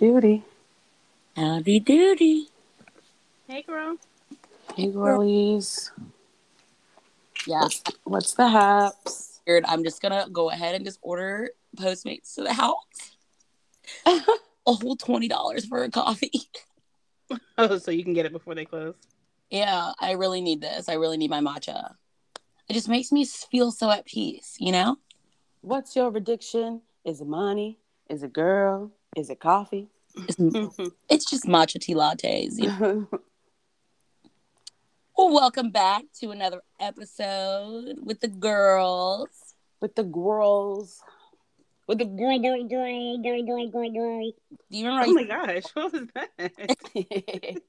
Heller. Hi. Howdy doody. Howdy doody. Hey, girl. Hey, girlies. Yeah, What's, what's the haps? I'm just gonna go ahead and just order Postmates to the house. a whole twenty dollars for a coffee. Oh, so you can get it before they close. yeah, I really need this. I really need my matcha. It just makes me feel so at peace, you know? What's your addiction? Is it money? Is it girl? Is it coffee? It's, it's just matcha tea lattes. You know? Well, welcome back to another episode with the girls. With the girls. With the girl, girl, girl, girl, girl, girl, girl. Do you remember? oh my gosh, what was that?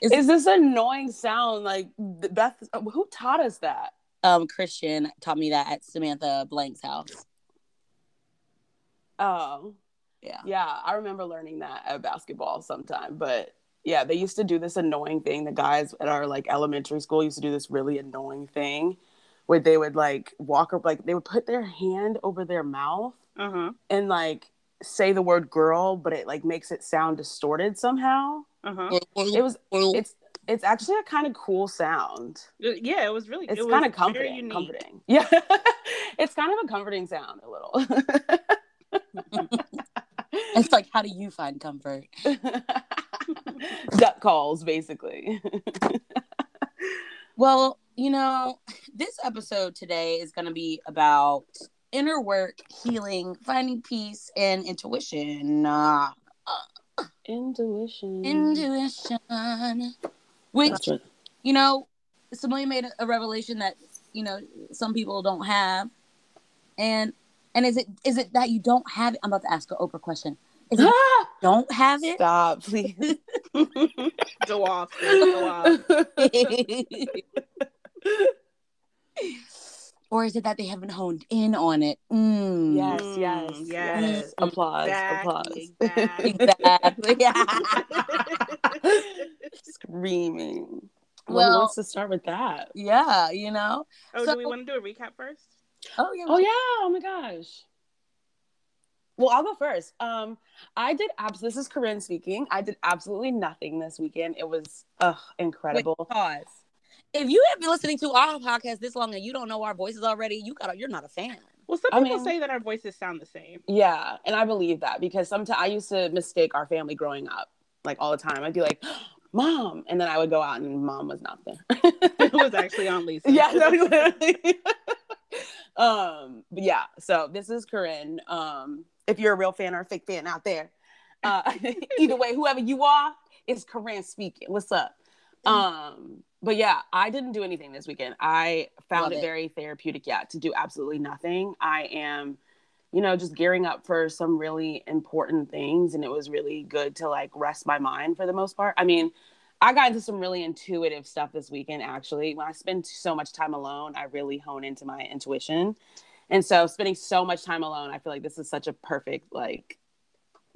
Is this annoying sound like Beth? Who taught us that? um, Christian taught me that at Samantha Blank's house. Oh, Yeah. yeah. I remember learning that at basketball sometime. But yeah, they used to do this annoying thing. The guys at our like elementary school used to do this really annoying thing where they would like walk up, like they would put their hand over their mouth Uh huh. and like say the word girl, but it like makes it sound distorted somehow. Uh huh. It was it's it's actually a kind of cool sound. Yeah, it was really. It's it kind of comforting. Comforting. Yeah. it's kind of a comforting sound a little. It's like, how do you find comfort? Duck calls, basically. Well, you know, this episode today is going to be about inner work, healing, finding peace, and intuition. Uh, Intuition. intuition. Which, you know, Samoya made a revelation that, you know, some people don't have. And and is it is it that you don't have it? I'm about to ask an Oprah question. Is it don't have it? Stop, please. Go off. Go off. or is it that they haven't honed in on it? Mm. yes, Mm, yes, yes. yes. Applause, Exactly, applause. exactly. Exactly. Yeah. Screaming. Well, Well- who wants to start with that? yeah, you know. Oh, So- do we want to do a recap first? Oh yeah. Oh yeah! Oh my gosh. Well, I'll go first. Um, I did abs. This is Corinne speaking. I did absolutely nothing this weekend. It was ugh Wait, incredible. pause. If you have been listening to our podcast this long and you don't know our voices already, you got you're not a fan. Well, some I people mean- say that our voices sound the same. Yeah, and I believe that because sometimes I used to mistake our family growing up, like all the time. I'd be like, "Mom," and then I would go out and mom was not there. It was actually on Lisa. yeah, no, literally. um, but yeah. So this is Corinne. Um, if you're a real fan or a fake fan out there, uh, either way, whoever you are, it's Corinne speaking. What's up? Um, but yeah, I didn't do anything this weekend. I found it, it. very therapeutic. Yeah, to do absolutely nothing. I am, you know, just gearing up for some really important things, and it was really good to like rest my mind for the most part. I mean, I got into some really intuitive stuff this weekend. Actually, when I spend so much time alone, I really hone into my intuition, and so spending so much time alone, I feel like this is such a perfect like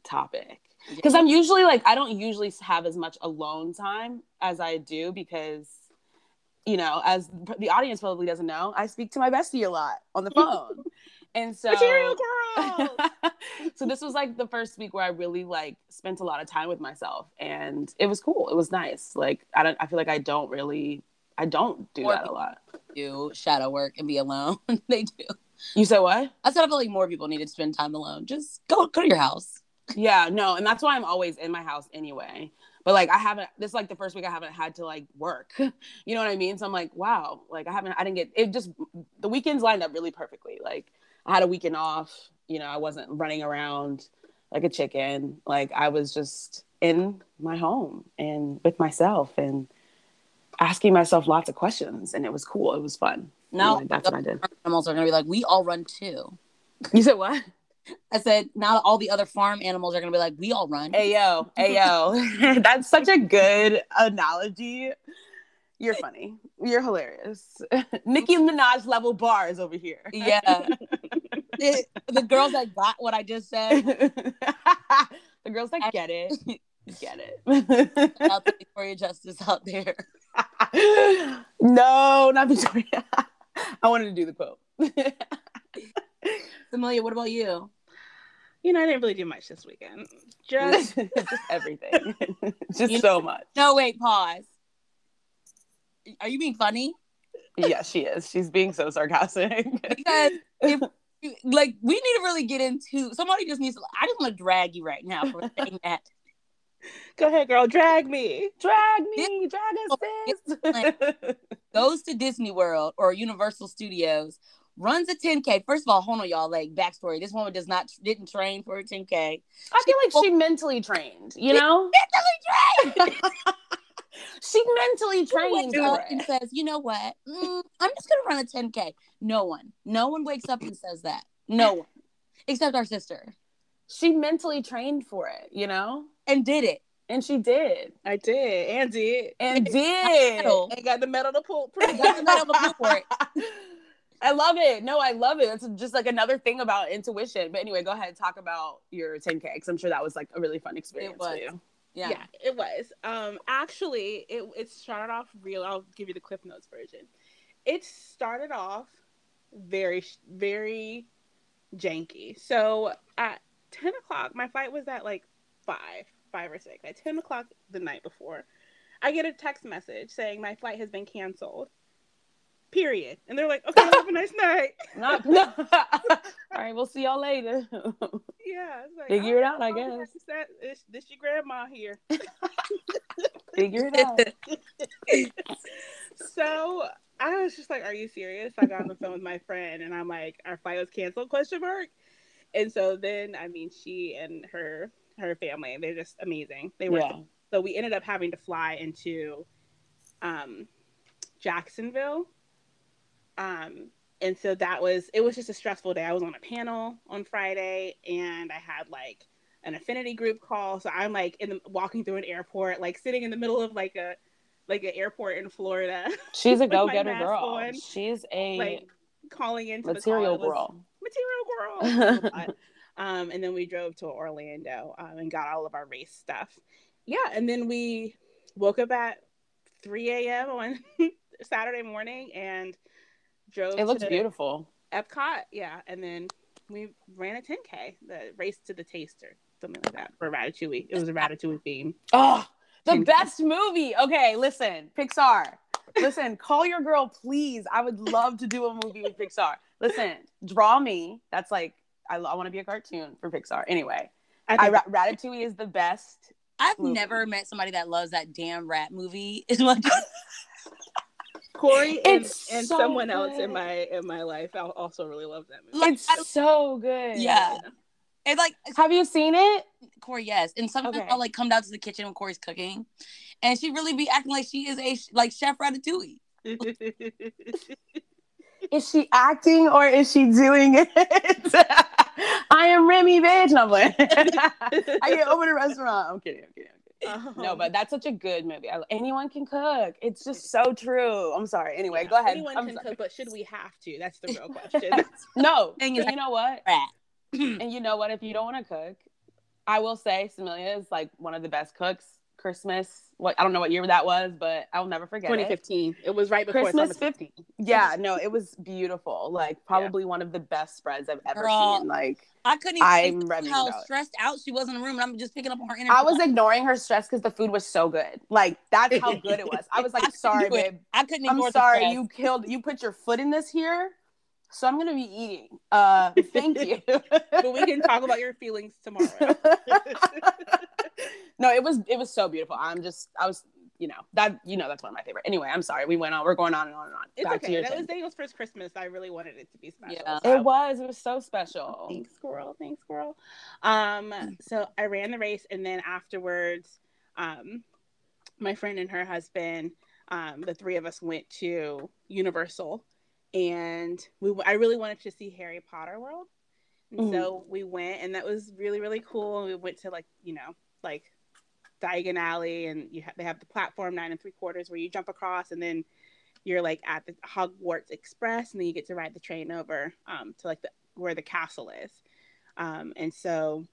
topic. Because I'm usually like I don't usually have as much alone time as I do because you know as the audience probably doesn't know I speak to my bestie a lot on the phone and so Material girl. so this was like the first week where I really like spent a lot of time with myself and it was cool it was nice like I don't I feel like I don't really I don't do Or- that a lot do shadow work and be alone. they do. you said what I said I feel like more people need to spend time alone. Just go go to your house. Yeah, no, and that's why I'm always in my house anyway. But like I haven't this is like the first week I haven't had to like work. You know what I mean? So I'm like, wow, like I haven't I didn't get it just the weekends lined up really perfectly. Like I had a weekend off, you know, I wasn't running around like a chicken. Like I was just in my home and with myself and asking myself lots of questions and it was cool. It was fun. No, that's what I did. animals are gonna be like, we all run too. You said what? I said now all the other farm animals are gonna be like, we all run. Hey yo, hey yo. That's such a good analogy. You're funny. You're hilarious. Nicki mm-hmm. Minaj level bars over here. Yeah. the, the girls that got what I just said the girls that get it, get it. out the Victoria Justice out there. no, not Victoria. I wanted to do the quote. Amelia, what about you? You know, I didn't really do much this weekend. Just just everything. just You- so much. No, wait, pause. Are you being funny? Yeah, she is. She's being so sarcastic. Because if like we need to really get into somebody just needs to I just want to drag you right now for saying that. go ahead, girl, drag me. drag me, drag us, oh, sis. Goes to Disney World or Universal Studios, runs a 10K. First of all, hold on, y'all. Like backstory. This woman does not didn't train for a 10K. I feel like she mentally trained, you know? mentally trained Wakes for up and says, you know what? Mm, I'm just gonna run a 10K. No one. No one wakes up and says that. No one. Except our sister. She mentally trained for it, you know? And did it. And she did. I did, and did, And did. Medal. and got the medal to pull. Got the medal to pull for it. I love it. No, I love it. It's just like another thing about intuition. But anyway, go ahead and talk about your 10K because I'm sure that was like a really fun experience was. for you. Yeah. Yeah. it was. Um, actually, it it started off real. I'll give you the Cliff Notes version. It started off very very janky. So at ten o'clock, my flight was at like five, five or six. At ten o'clock the night before, I get a text message saying my flight has been canceled. Period. And they're like, "Okay, have a nice night." Not, no. All right, we'll see y'all later. Yeah, like, Figure it "Oh, out, I oh, guess. This, that, this, this your grandma here. Figure it out. so I was just like, "Are you serious?" I got on the phone with my friend, and I'm like, "Our flight was canceled?" Question mark. And so then, I mean, she and her her family, they're just amazing. They were Yeah. so we ended up having to fly into um, Jacksonville. Um, and so that was it was just a stressful day. I was on a panel on Friday, and I had like an affinity group call. So I'm like in the walking through an airport, like sitting in the middle of like a like an airport in Florida, She's a go getter girl. on, She's a like calling into material the call. Girl. material girl. It was a lot. um, and then we drove to Orlando um, and got all of our race stuff. Yeah, and then we woke up at 3 a.m. on Saturday morning and drove. It looks to beautiful. Epcot, yeah, and then we ran a 10k, the race to the taster, something like that for Ratatouille. It was a Ratatouille theme. Oh, the Ten- best movie. Okay, listen, Pixar. Listen, call your girl, please. I would love to do a movie with Pixar. Listen, draw me. That's like I, I want to be a cartoon for Pixar. Anyway, I I, think Ra- Ratatouille is the best. I've Movie. never met somebody that loves that damn rat movie. It's like Corey and, It's and so someone else in my in my life I also really love that movie. Like, It's I- so good. Yeah. it's like Have you seen it? Corey, yes. And sometimes Okay. I'll like come down to the kitchen when Corey's cooking, and she really be acting like she is a like Chef Ratatouille. Is she acting or is she doing it? I am Remy, bitch. No, I'm playing. I can open a restaurant. I'm kidding. I'm kidding. I'm kidding. No, Um, but that's such a good movie. I, anyone can cook. It's just so true. I'm sorry. Anyway, go ahead. Anyone I'm can sorry. cook, but should we have to? That's the real question. No. And you know what? And you know what? If you don't want to cook, I will say Samilia is like one of the best cooks. Christmas. What I don't know what year that was, but I'll never forget 2015. It was right before Christmas Summer 15. Yeah, no, it was beautiful. Like probably one of the best spreads I've ever Girl, seen. Like I couldn't even I'm think how about it. stressed out she was in the room, and I'm just picking up on her energy. I was ignoring her stress because the food was so good. Like that's how good it was. I was like, couldn't sorry, babe. I couldn't I'm ignore sorry stress. you killed you put your foot in this here. So I'm gonna be eating. Uh thank you. but we can talk about your feelings tomorrow. no, it was it was so beautiful. I'm just I was you know that you know that's one of my favorite. Anyway, I'm sorry. We went on. We're going on and on and on. It's Back okay. That was. Daniel's first Christmas. I really wanted it to be special. Yeah. so- It was. It was so special. Thanks, squirrel. Thanks, squirrel. Um, so I ran the race, and then afterwards, um, my friend and her husband, um, the three of us went to Universal, and we I really wanted to see Harry Potter World, and so we went, and that was really really cool. We went to like you know like Diagon Alley, and you ha- they have the platform nine and three quarters where you jump across, and then you're like at the Hogwarts Express, and then you get to ride the train over um, to like the where the castle is. Um, and so,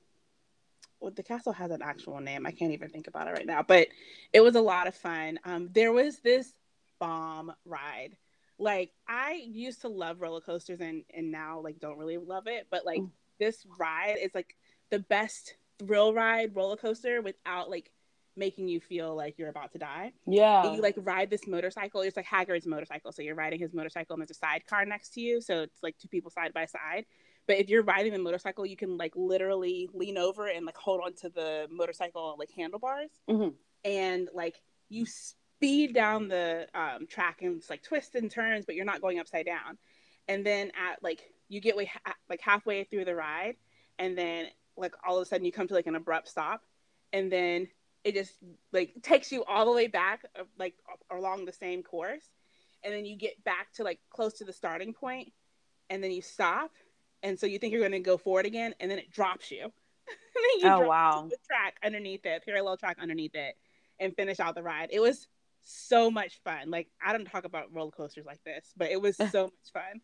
well, the castle has an actual name. I can't even think about it right now, but it was a lot of fun. Um, there was this bomb ride like I used to love roller coasters and and now like don't really love it, but like Mm. this ride is like the best thrill ride roller coaster without like making you feel like you're about to die. Yeah. And you like ride this motorcycle. It's like Hagrid's motorcycle. So you're riding his motorcycle and there's a sidecar next to you. So it's like two people side by side. But if you're riding the motorcycle, you can like literally lean over and like hold onto the motorcycle like handlebars. Mhm. And like you speed down the um, track and it's like twists and turns, but you're not going upside down. And then at like you get way ha- like halfway through the ride, and then like all of a sudden you come to like an abrupt stop, and then it just like takes you all the way back uh, like along the same course and then you get back to like close to the starting point and then you stop and so you think you're going to go forward again and then it drops you. And then you Oh, drop wow. the track underneath it parallel track underneath it and finish out the ride. It was so much fun. Like i don't talk about roller coasters like this but it was so much fun.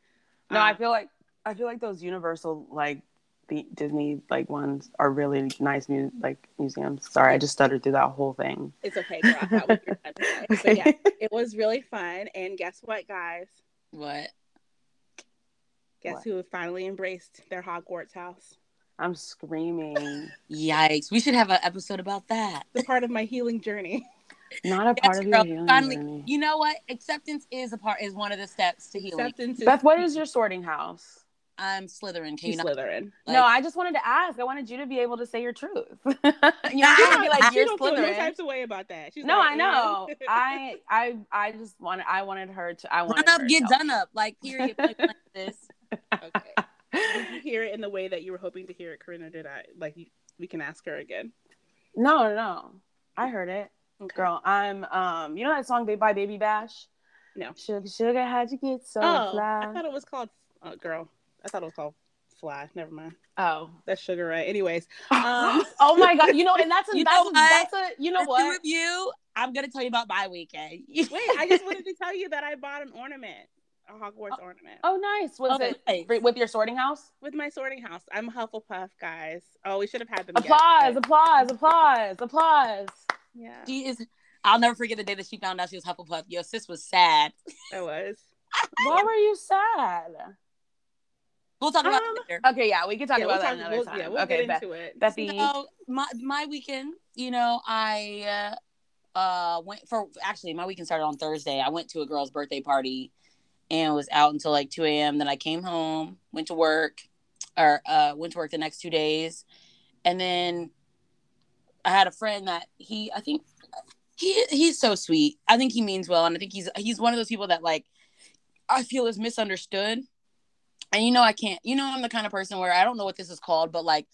No, I Um, feel like I feel like those Universal like the Disney like ones are really nice mu- like museums. Sorry, I just stuttered through that whole thing. it's okay girl. that was your fun today. but yeah it was really fun and guess what guys What? Guess What? who finally embraced their Hogwarts house? I'm screaming. Yikes! We should have an episode about that. The part of my healing journey. Not a Yes, part of your healing finally, journey. you know what? Acceptance is a part is one of the steps to healing. Acceptance is Beth, what is your sorting house? I'm Slytherin. Can you? Slytherin. Like- no, I just wanted to ask. I wanted you to be able to say your truth. you know, Yeah, be like you're don't feel no Slytherin. types of way about that. She's No, like, I know. I I I just wanted I wanted her to I wanted Run up, get done up. Like period. Like, like this. okay. Did you hear it in the way that you were hoping to hear it, Corinna? Did I? Like, you- we can ask her again. No, no. I heard it. Okay. Girl, I'm um you know that song by Baby Bash? No. Sugar Sugar how'd you get so Oh, fly? I thought it was called. Oh, girl, I thought it was called Fly. Never mind. oh. That's Sugar Ray. Anyways, Um, oh my god, you know, and that's a that's, a, that's a you know the what? review, I'm gonna tell you about my weekend. wait. I just wanted to tell you that I bought an ornament, a Hogwarts ornament. Oh nice. Was Oh, it nice. with your sorting house? with my sorting house. I'm a Hufflepuff, guys. Oh, we should have had them. Applause, applause, applause, applause. Yeah, She is. I'll never forget the day that she found out she was Hufflepuff. Your sis was sad. I was. Why were you sad? We'll talk about Um, it later. Okay, yeah, we can talk yeah, about we'll that talk- another we'll- time. Yeah, we'll okay, get Beth, into it. Bethy. So my my weekend, you know, I uh, uh went for actually my weekend started on Thursday. I went to a girl's birthday party and was out until like two a.m. Then I came home, went to work, or uh went to work the next two days, and then I had a friend that he I think he he's so sweet. I think he means well, and I think he's he's one of those people that like I feel is misunderstood. And you know I can't. You know I'm the kind of person where I don't know what this is called, but like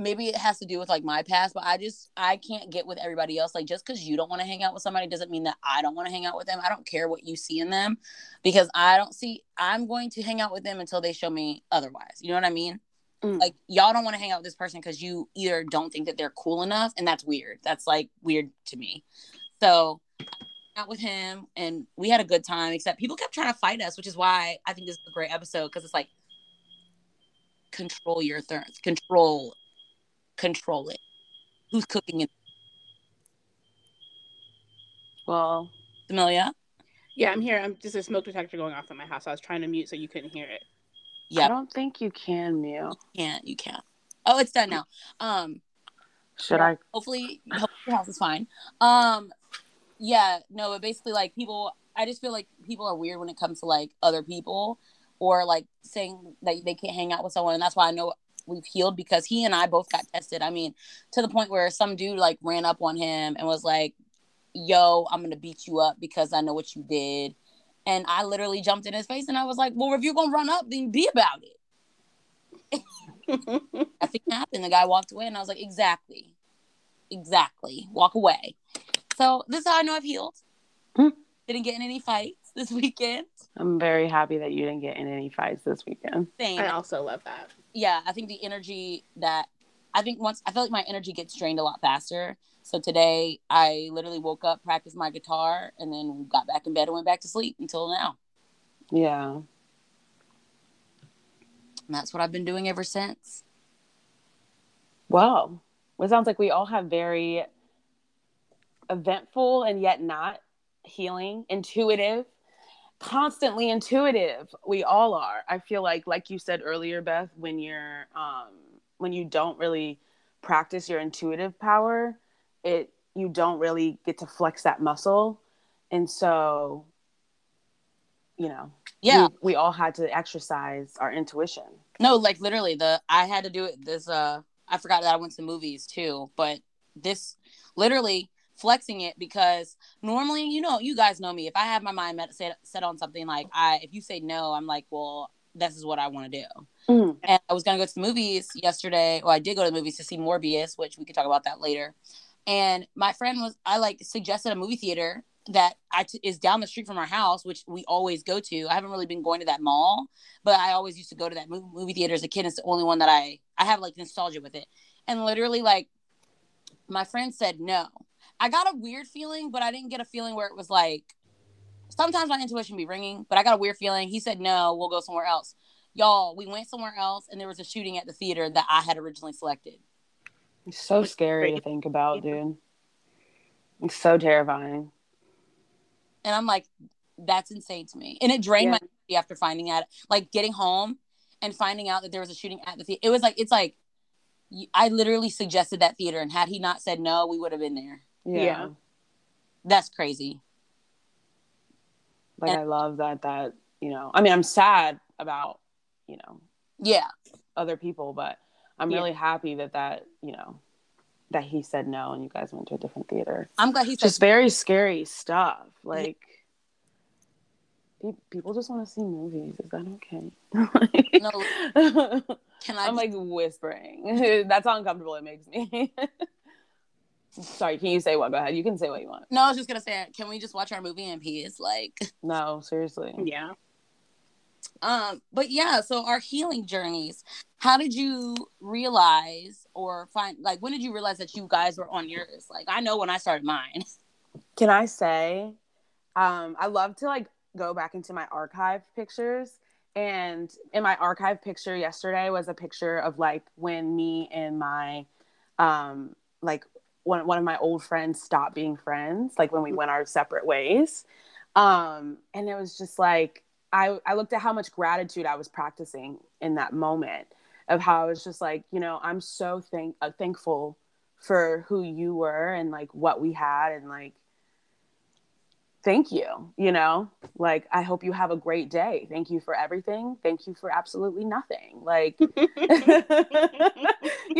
maybe it has to do with like my past but i just i can't get with everybody else. Like just because you don't want to hang out with somebody doesn't mean that i don't want to hang out with them. I don't care what you see in them because i don't see i'm going to hang out with them until they show me otherwise. You know what i mean? Mm. like y'all don't want to hang out with this person because you either don't think that they're cool enough and that's weird. That's like weird to me. So out with him and we had a good time except people kept trying to fight us which is why i think this is a great episode because it's like control your thirst control control it. Who's cooking it? Well, Amelia? Yeah, I'm here. I'm just a smoke detector going off in my house. I was trying to mute so you couldn't hear it. Yeah i don't think you can mute. can't. You can't. Oh, it's done now. Um, Should Yeah. I? hopefully, hopefully your house is fine. Um, yeah, no, but basically, like people, I just feel like people are weird when it comes to like other people or like saying that they can't hang out with someone, and that's why I know we've healed because he and I both got tested. I mean, to the point where some dude like ran up on him and was like, "Yo, I'm gonna beat you up because I know what you did," and I literally jumped in his face and I was like, "Well, if you're gonna run up, then be about it." I think happened. The guy walked away, and I was like, exactly, exactly. Walk away. So this is how I know I've healed. Hmm. Didn't get in any fights this weekend. I'm very happy that you didn't get in any fights this weekend. Same. I also love that. Yeah, I think the energy that I think once I feel like my energy gets drained a lot faster. So today I literally woke up, practiced my guitar, and then got back in bed and went back to sleep until now. Yeah. And that's what I've been doing ever since. Wow. Well, it sounds like we all have very eventful and yet not healing, intuitive, constantly intuitive. We all are. I feel like, like you said earlier, Beth, when you're, um, when you don't really practice your intuitive power, it, you don't really get to flex that muscle. And so, you know, Yeah. we, we all had to exercise our intuition. No, like literally the I had to do it this uh I forgot that I went to the movies too, but this literally flexing it because normally, you know, you guys know me. If I have my mind set, set on something like I if you say no, I'm like, well, this is what I want to do. Mhm. And I was gonna go to the movies yesterday. Well, I did go to the movies to see Morbius, which we could talk about that later. And my friend was I like suggested a movie theater that I t- is down the street from our house, which we always go to. I haven't really been going to that mall, but I always used to go to that movie, movie theater as a kid. It's the only one that I I have like nostalgia with it. And literally, like my friend said no. I got a weird feeling, but I didn't get a feeling where it was like. Sometimes my intuition be ringing, but I got a weird feeling. He said no, we'll go somewhere else. Y'all, we went somewhere else, and there was a shooting at the theater that I had originally selected. It's so scary to think about, dude. It's so terrifying. And I'm like, that's insane to me. And it drained Yeah. my energy after finding out, like getting home and finding out that there was a shooting at the theater. It was like, it's like, I literally suggested that theater, and had he not said no, we would have been there. Yeah. Yeah. That's crazy. Like And- I love that that, you know, I mean I'm sad about, you know, Yeah. other people, but I'm Yeah. really happy that that, you know, that he said no and you guys went to a different theater. I'm glad he said, Just very scary stuff. Like pe- people just want to see movies. Is that okay? no, can I? I'm like whispering. That's how uncomfortable it makes me. Sorry, can you say what? Go ahead. You can say what you want. no, I was just going to say, can we just watch our movie in peace? Like, No, seriously. Yeah. um, but yeah, so our healing journeys. How did you realize or find, like, when did you realize that you guys were on yours? Like, I know when I started mine. Can I say, um, I love to like go back into my archive pictures. And in my archive picture yesterday was a picture of like when me and my, um, like one, one of my old friends stopped being friends, like when we went our separate ways. Um, and it was just like, I, I looked at how much gratitude I was practicing in that moment of how I was just like, you know, I'm so thank, uh, thankful for who you were and like what we had and like thank you you know? Like i hope you have a great day. Thank you for everything. Thank you for absolutely nothing. Like you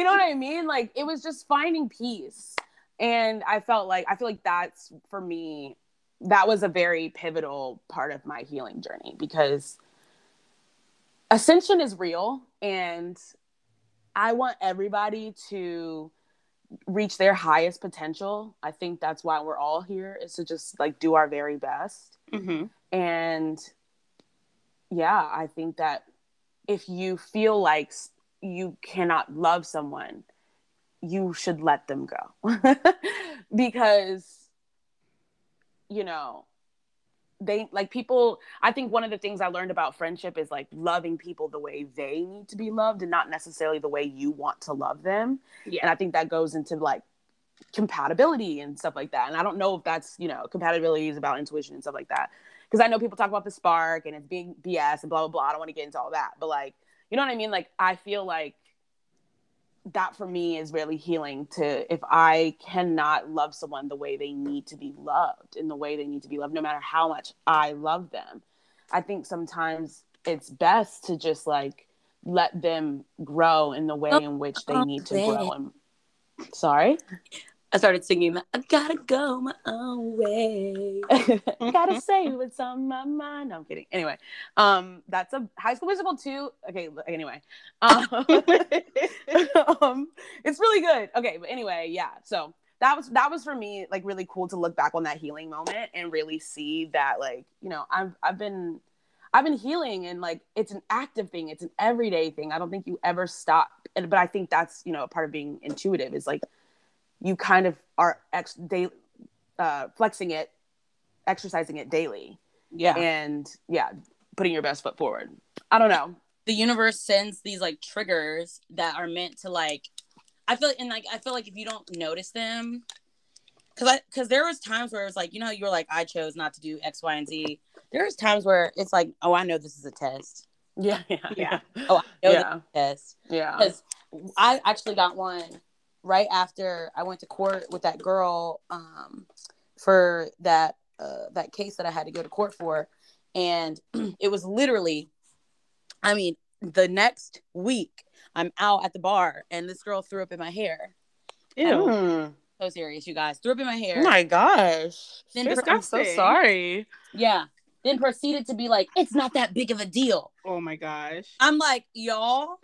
know what i mean? Like it was just finding peace. And i felt like i feel like that's for me that was a very pivotal part of my healing journey because ascension is real. And i want everybody to reach their highest potential i think that's why we're all here is to just like do our very best. Hmm and yeah i think that if you feel like you cannot love someone you should let them go. Because you know they like people i think one of the things i learned about friendship is like loving people the way they need to be loved and not necessarily the way you want to love them. Yeah. and i think that goes into like compatibility and stuff like that. And i don't know if that's you know compatibility is about intuition and stuff like that. Because i know people talk about the spark and it's being bs and blah blah blah. I don't want to get into all that. But like you know what i mean? Like i feel like that for me is really healing to if i cannot love someone the way they need to be loved in the way they need to be loved no matter how much i love them i think sometimes it's best to just like let them grow in the way oh, in which they oh, need to grow. And sorry I started singing, I gotta go my own way. gotta say what's on my mind. No, i'm kidding. Anyway um that's a high school musical too okay anyway. Um, um it's really good. Okay but anyway yeah so that was that was for me like really cool to look back on that healing moment and really see that like you know i've i've been i've been healing and like it's an active thing. It's an everyday thing. I don't think you ever stop. And but i think that's you know a part of being intuitive is like you kind of are ex day uh flexing it exercising it daily Yeah. and yeah putting your best foot forward i don't know the universe sends these like triggers that are meant to like I feel and like I feel like if you don't notice them because I because there was times where it was like you know you were like I chose not to do X Y and Z there's times where it's like, oh, I know this is a test. Yeah, yeah, Yeah. Oh, I know Yeah. this is a test. yeah. Because I actually got one right after I went to court with that girl um, for that uh, that case that I had to go to court for, and it was literally, I mean, the next week I'm out at the bar and this girl threw up in my hair. Ew. So serious, you guys, threw up in my hair. Oh my gosh. Then I'm so sorry. Yeah. Then proceeded to be like, it's not that big of a deal. Oh my gosh. I'm like, y'all,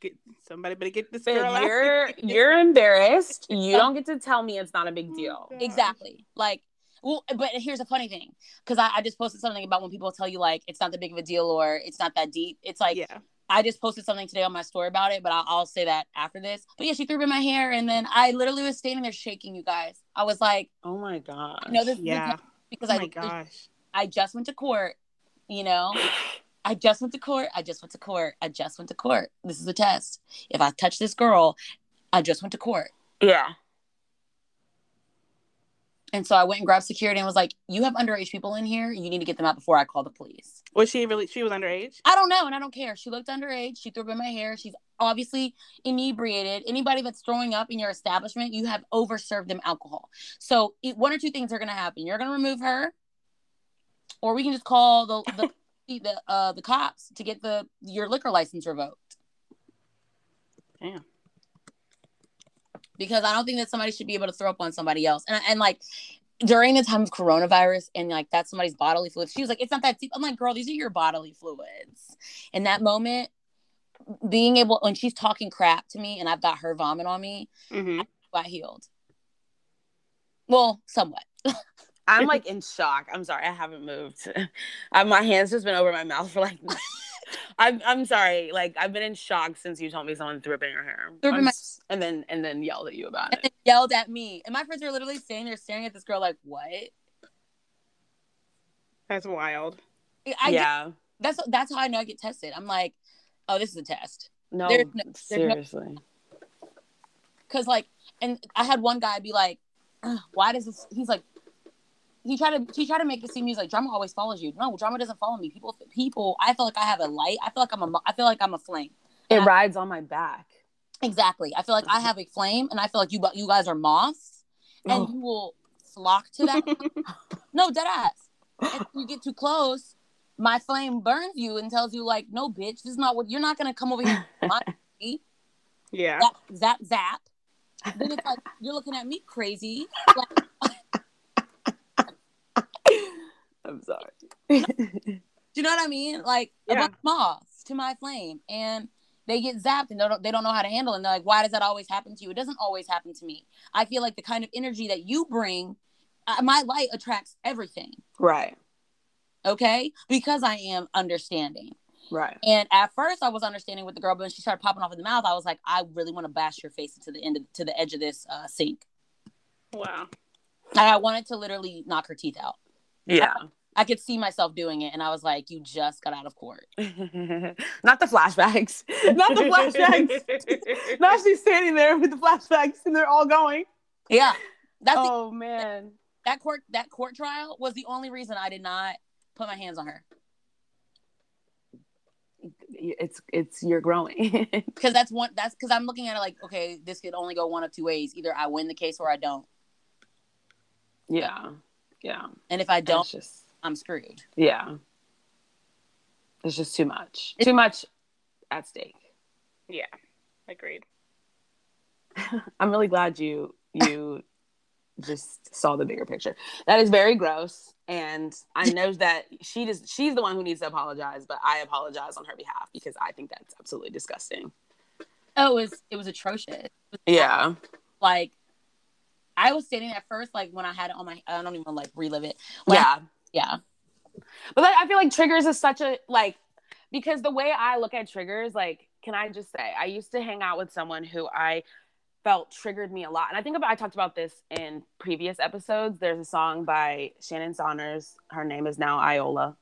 Get somebody better get this Babe, girl you're you're embarrassed. You don't get to tell me it's not a big oh, deal. God. exactly. Like, well, but here's a funny thing because I, I just posted something about when people tell you like it's not that big of a deal or it's not that deep. It's like yeah. I just posted something today on my story about it, but I'll, I'll say that after this. But yeah, she threw up in my hair, and then I literally was standing there shaking. You guys, I was like, Oh my god. no, this Yeah. this- because Oh I my gosh. I just went to court. You know, I just went to court. I just went to court. I just went to court. This is a test. If I touch this girl, I just went to court. Yeah. And so I went and grabbed security and was like, "You have underage people in here. You need to get them out before I call the police." Was she really? She was underage. I don't know, and I don't care. She looked underage. She threw up in my hair. She's obviously inebriated. Anybody that's throwing up in your establishment, you have overserved them alcohol. So it, one or two things are going to happen. You're going to remove her, or we can just call the the the, uh, the cops to get the your liquor license revoked. Damn. because I don't think that somebody should be able to throw up on somebody else. And and like during the time of coronavirus and like that's somebody's bodily fluids, she was like, "It's not that deep." I'm like, "Girl, these are your bodily fluids." In that moment, being able when she's talking crap to me and I've got her vomit on me, hmm got healed. Well, somewhat. I'm like in shock. I'm sorry. I haven't moved. I, my hands just been over my mouth for like. I'm I'm sorry. Like I've been in shock since you told me someone threw up in your hair, Threw up in I'm my- and then and then yelled at you about And it. they yelled at me, and my friends were literally standing there staring at this girl like, "What?" That's wild. I yeah. that's that's how I know I get tested. I'm like, "Oh, this is a test." No. There's no- no- seriously. Cause like, and I had one guy be like, "Why does this?" He's like, he tried to he tried to make it seem he's like drama always follows you. No, drama doesn't follow me. People people. I feel like I have a light. I feel like I'm a mo- I feel like I'm a flame. It Yeah. rides on my back. Exactly. I feel like I have a flame, and I feel like you you guys are moths, and Oh. you will flock to that. no, dead ass. If you get too close, my flame burns you and tells you like, no, bitch, this is not what you're not gonna come over here. my- Yeah. Zap, zap, zap. Then it's like you're looking at me crazy. Like, I'm sorry. Do you know what I mean? Like a Yeah. bunch of moths to my flame, and they get zapped and they don't they don't know how to handle it. And they're like, why does that always happen to you? It doesn't always happen to me. I feel like the kind of energy that you bring, uh, my light attracts everything. right. Okay, because I am understanding. Right. And at first, I was understanding with the girl, but when she started popping off in the mouth, I was like, I really want to bash your face into the end of, to the edge of this uh, sink. Wow. And I wanted to literally knock her teeth out. Yeah. I could see myself doing it, and I was like, "You just got out of court." Not the flashbacks. Not the flashbacks. now she's standing there with the flashbacks and they're all going. Yeah, that's the- Oh man. that court. That court trial was the only reason I did not put my hands on her It's it's you're growing. because that's one. That's because I'm looking at it like, okay, this could only go one of two ways: either I win the case or I don't. yeah. Yeah. And if I don't, just I'm screwed. yeah. It's just too much. Too much at stake. Yeah. Agreed. I'm really glad you you just saw the bigger picture. That is very gross, and I know that she just she's the one who needs to apologize, but I apologize on her behalf because I think that's absolutely disgusting. Oh, it was it was atrocious. It was Yeah, like I was standing at first, like when I had it on my. I don't even like relive it. When I- yeah. But like, I feel like triggers is such a like because the way I look at triggers, like, can I just say I used to hang out with someone who I felt triggered me a lot. And I think about I talked about this in previous episodes. There's a song by Shannon Saunders. Her name is now Iola.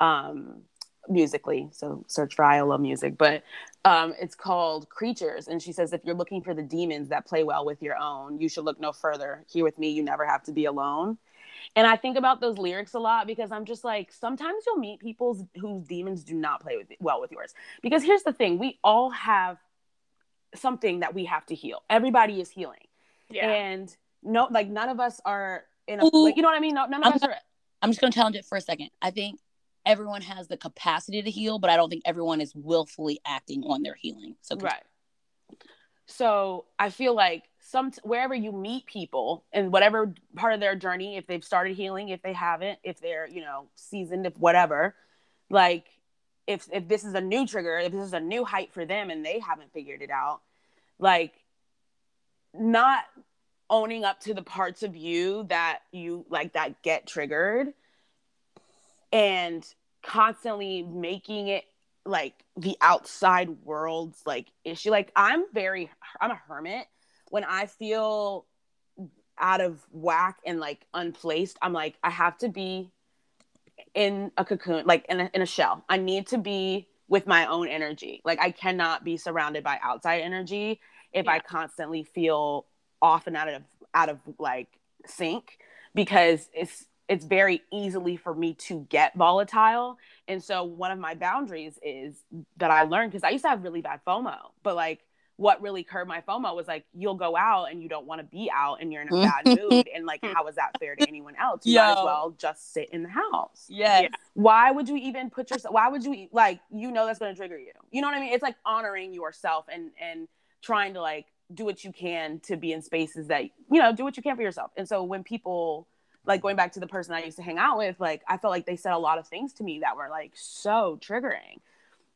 Um musically. So search for Iola music. But um it's called Creatures. And she says if you're looking for the demons that play well with your own, you should look no further. Here with me, you never have to be alone. And I think about those lyrics a lot because I'm just like, sometimes you'll meet people whose demons do not play with well with yours. Because here's the thing: we all have something that we have to heal. Everybody is healing, Yeah. and no, like none of us are in a. Ooh. Like, you know what I mean? No, none of I'm us not- are. I'm just going to challenge it for a second. I think everyone has the capacity to heal, but I don't think everyone is willfully acting on their healing. So Right. So I feel like some wherever you meet people and whatever part of their journey, if they've started healing, if they haven't, if they're you know seasoned, if whatever, like if if this is a new trigger, if this is a new height for them and they haven't figured it out, like not owning up to the parts of you that you like that get triggered and constantly making it like the outside world's like issue. Like i'm very i'm a hermit when i feel out of whack and like unplaced i'm like i have to be in a cocoon like in a, in a shell. I need to be with my own energy. Like i cannot be surrounded by outside energy if i constantly feel off and out of out of like sync because it's it's very easily for me to get volatile. And so one of my boundaries is that I learned because I used to have really bad FOMO, but like what really curbed my FOMO was like you'll go out and you don't want to be out and you're in a mm-hmm. bad mood and like how is that fair to anyone else? You might as well just sit in the house. Yes. Yeah. Why would you even put yourself? Why would you like you know that's going to trigger you? You know what I mean? It's like honoring yourself and and trying to like do what you can to be in spaces that you know do what you can for yourself. And so when people like going back to the person I used to hang out with, like I felt like they said a lot of things to me that were like so triggering.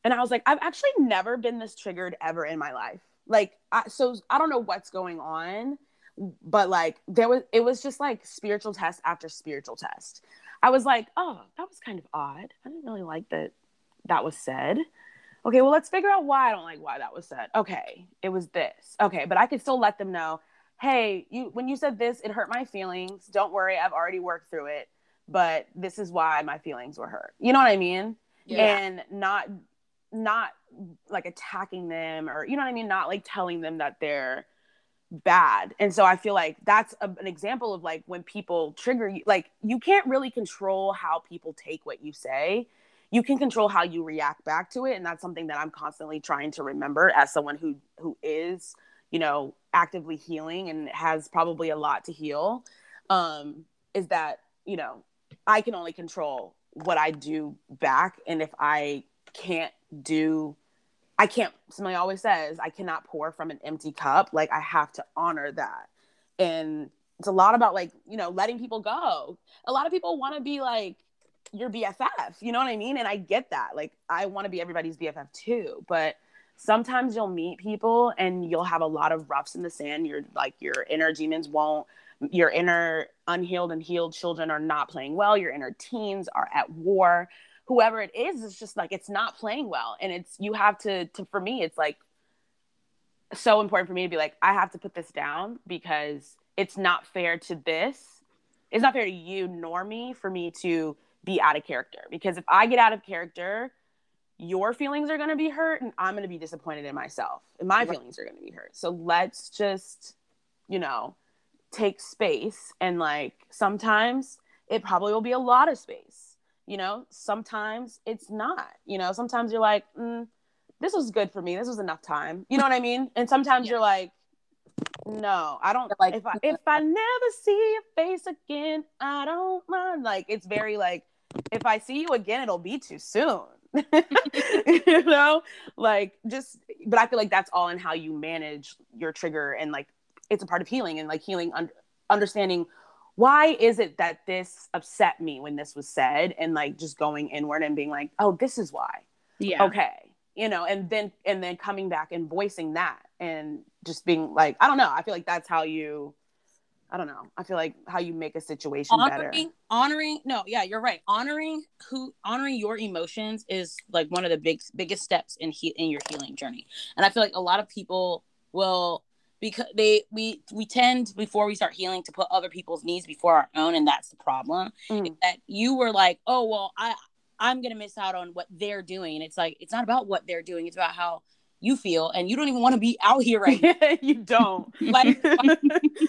And I was like, I've actually never been this triggered ever in my life. Like, I, so I don't know what's going on, but like there was, it was just like spiritual test after spiritual test. I was like, oh, that was kind of odd. I didn't really like that that was said. Okay, well, let's figure out why I don't like why that was said. Okay, it was this. Okay, but I could still let them know hey, you when you said this, it hurt my feelings. Don't worry, I've already worked through it, but this is why my feelings were hurt. You know what I mean? Yeah. And not not like attacking them or you know what I mean, not like telling them that they're bad. And so I feel like that's a, an example of like when people trigger you like you can't really control how people take what you say. You can control how you react back to it and that's something that I'm constantly trying to remember as someone who who is you know actively healing and has probably a lot to heal um is that you know i can only control what i do back and if i can't do i can't somebody always says i cannot pour from an empty cup like i have to honor that and it's a lot about like you know letting people go a lot of people want to be like your bff you know what i mean and i get that like i want to be everybody's bff too but sometimes you'll meet people and you'll have a lot of roughs in the sand. Your like your inner demons won't your inner unhealed and healed children are not playing well. Your inner teens are at war. Whoever it is, it's just like it's not playing well. And it's you have to to for me, it's like so important for me to be like, I have to put this down because it's not fair to this. It's not fair to you nor me for me to be out of character. Because if I get out of character, your feelings are going to be hurt and I'm going to be disappointed in myself and my feelings are going to be hurt. So let's just, you know, take space and like sometimes it probably will be a lot of space. You know, sometimes it's not. You know, sometimes you're like, mm, this was good for me. This was enough time. You know what I mean? And sometimes you're like, no, I don't Like- if I if I never see your face again, I don't mind. Like it's very like if I see you again, it'll be too soon. you know, like just, but I feel like that's all in how you manage your trigger and like it's a part of healing and like healing, un- understanding why is it that this upset me when this was said and like just going inward and being like, oh, this is why. Yeah. Okay. You know, and then, and then coming back and voicing that and just being like, I don't know. I feel like that's how you, I don't know. I feel like how you make a situation better. honoring honoring no yeah you're right honoring who honoring your emotions is like one of the big biggest steps in he, in your healing journey and i feel like a lot of people will because they we we tend before we start healing to put other people's needs before our own and that's the problem Mm. that you were like oh well i i'm gonna miss out on what they're doing and it's like it's not about what they're doing it's about how you feel and you don't even want to be out here right now. you don't. like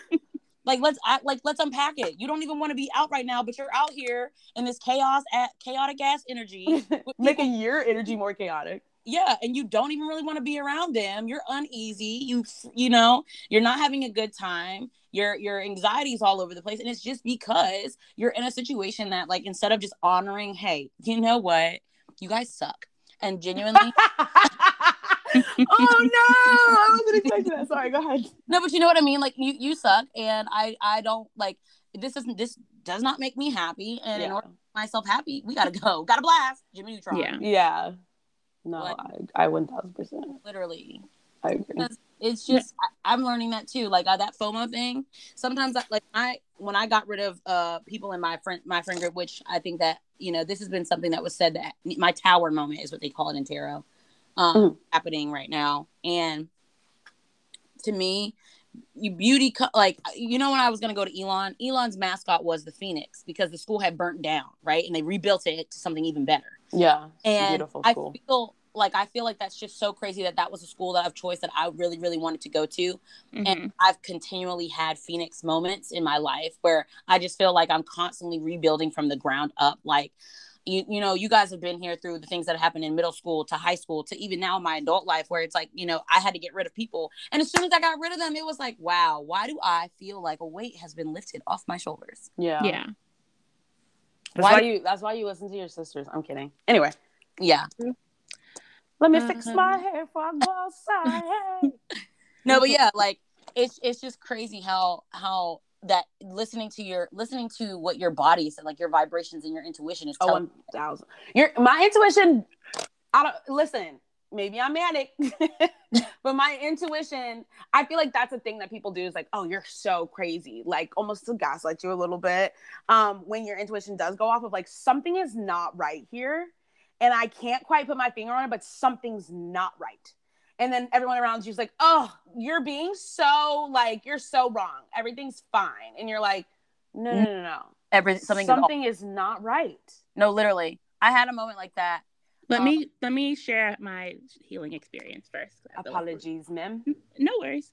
Like let's act like let's unpack it. You don't even want to be out right now, but you're out here in this chaos at chaotic ass energy. people- Making your energy more chaotic. Yeah, and you don't even really want to be around them. You're uneasy. You you know, you're not having a good time. Your your anxiety's all over the place. And it's just because you're in a situation that like instead of just honoring, hey, you know what? You guys suck. And genuinely oh no! I wasn't expecting that. Sorry, go ahead. No, but you know what I mean. Like you, you suck, and I, I don't like this. Doesn't this does not make me happy? And in order to make myself happy, we gotta go, gotta blast, Jimmy Neutron. Yeah. Yeah. No, Like- I, I 1000%. literally. I agree. Because it's just I, I'm learning that too. Like uh, that FOMO thing. Sometimes, I, like I when I got rid of uh people in my friend my friend group, which I think that you know this has been something that was said that my tower moment is what they call it in tarot, um, Mhm. happening right now. And to me, you beauty co- like you know when I was gonna go to Elon, Elon's mascot was the phoenix because the school had burnt down, right, and they rebuilt it to something even better Yeah. and beautiful I feel like I feel like that's just so crazy that that was a school that of choice that I really really wanted to go to, Mhm. and I've continually had Phoenix moments in my life where I just feel like I'm constantly rebuilding from the ground up. Like, you you know, you guys have been here through the things that happened in middle school to high school to even now in my adult life, where it's like you know I had to get rid of people, and as soon as I got rid of them, it was like, wow, why do I feel like a weight has been lifted off my shoulders? Yeah. yeah. That's Why- why you that's why you listen to your sisters. I'm kidding. Anyway. Yeah, Let me fix Um, my hair before I go outside. no but yeah like it's it's just crazy how how that listening to your listening to what your body said like your vibrations and your intuition is Oh, telling one thousand. Your my intuition. I don't listen. Maybe I'm manic, but my intuition. I feel like that's a thing that people do is like, oh, you're so crazy, like almost to gaslight you a little bit. Um, when your intuition does go off of like something is not right here, and I can't quite put my finger on it, but something's not right. And then everyone around you's like, oh, you're being so like you're so wrong. Everything's fine, and you're like, no, no, no, no. every something, is something is not right. no literally i had a moment like that Let Um, me let me share my healing experience first. 'cause I feel like we're- Apologies, ma'am. No worries.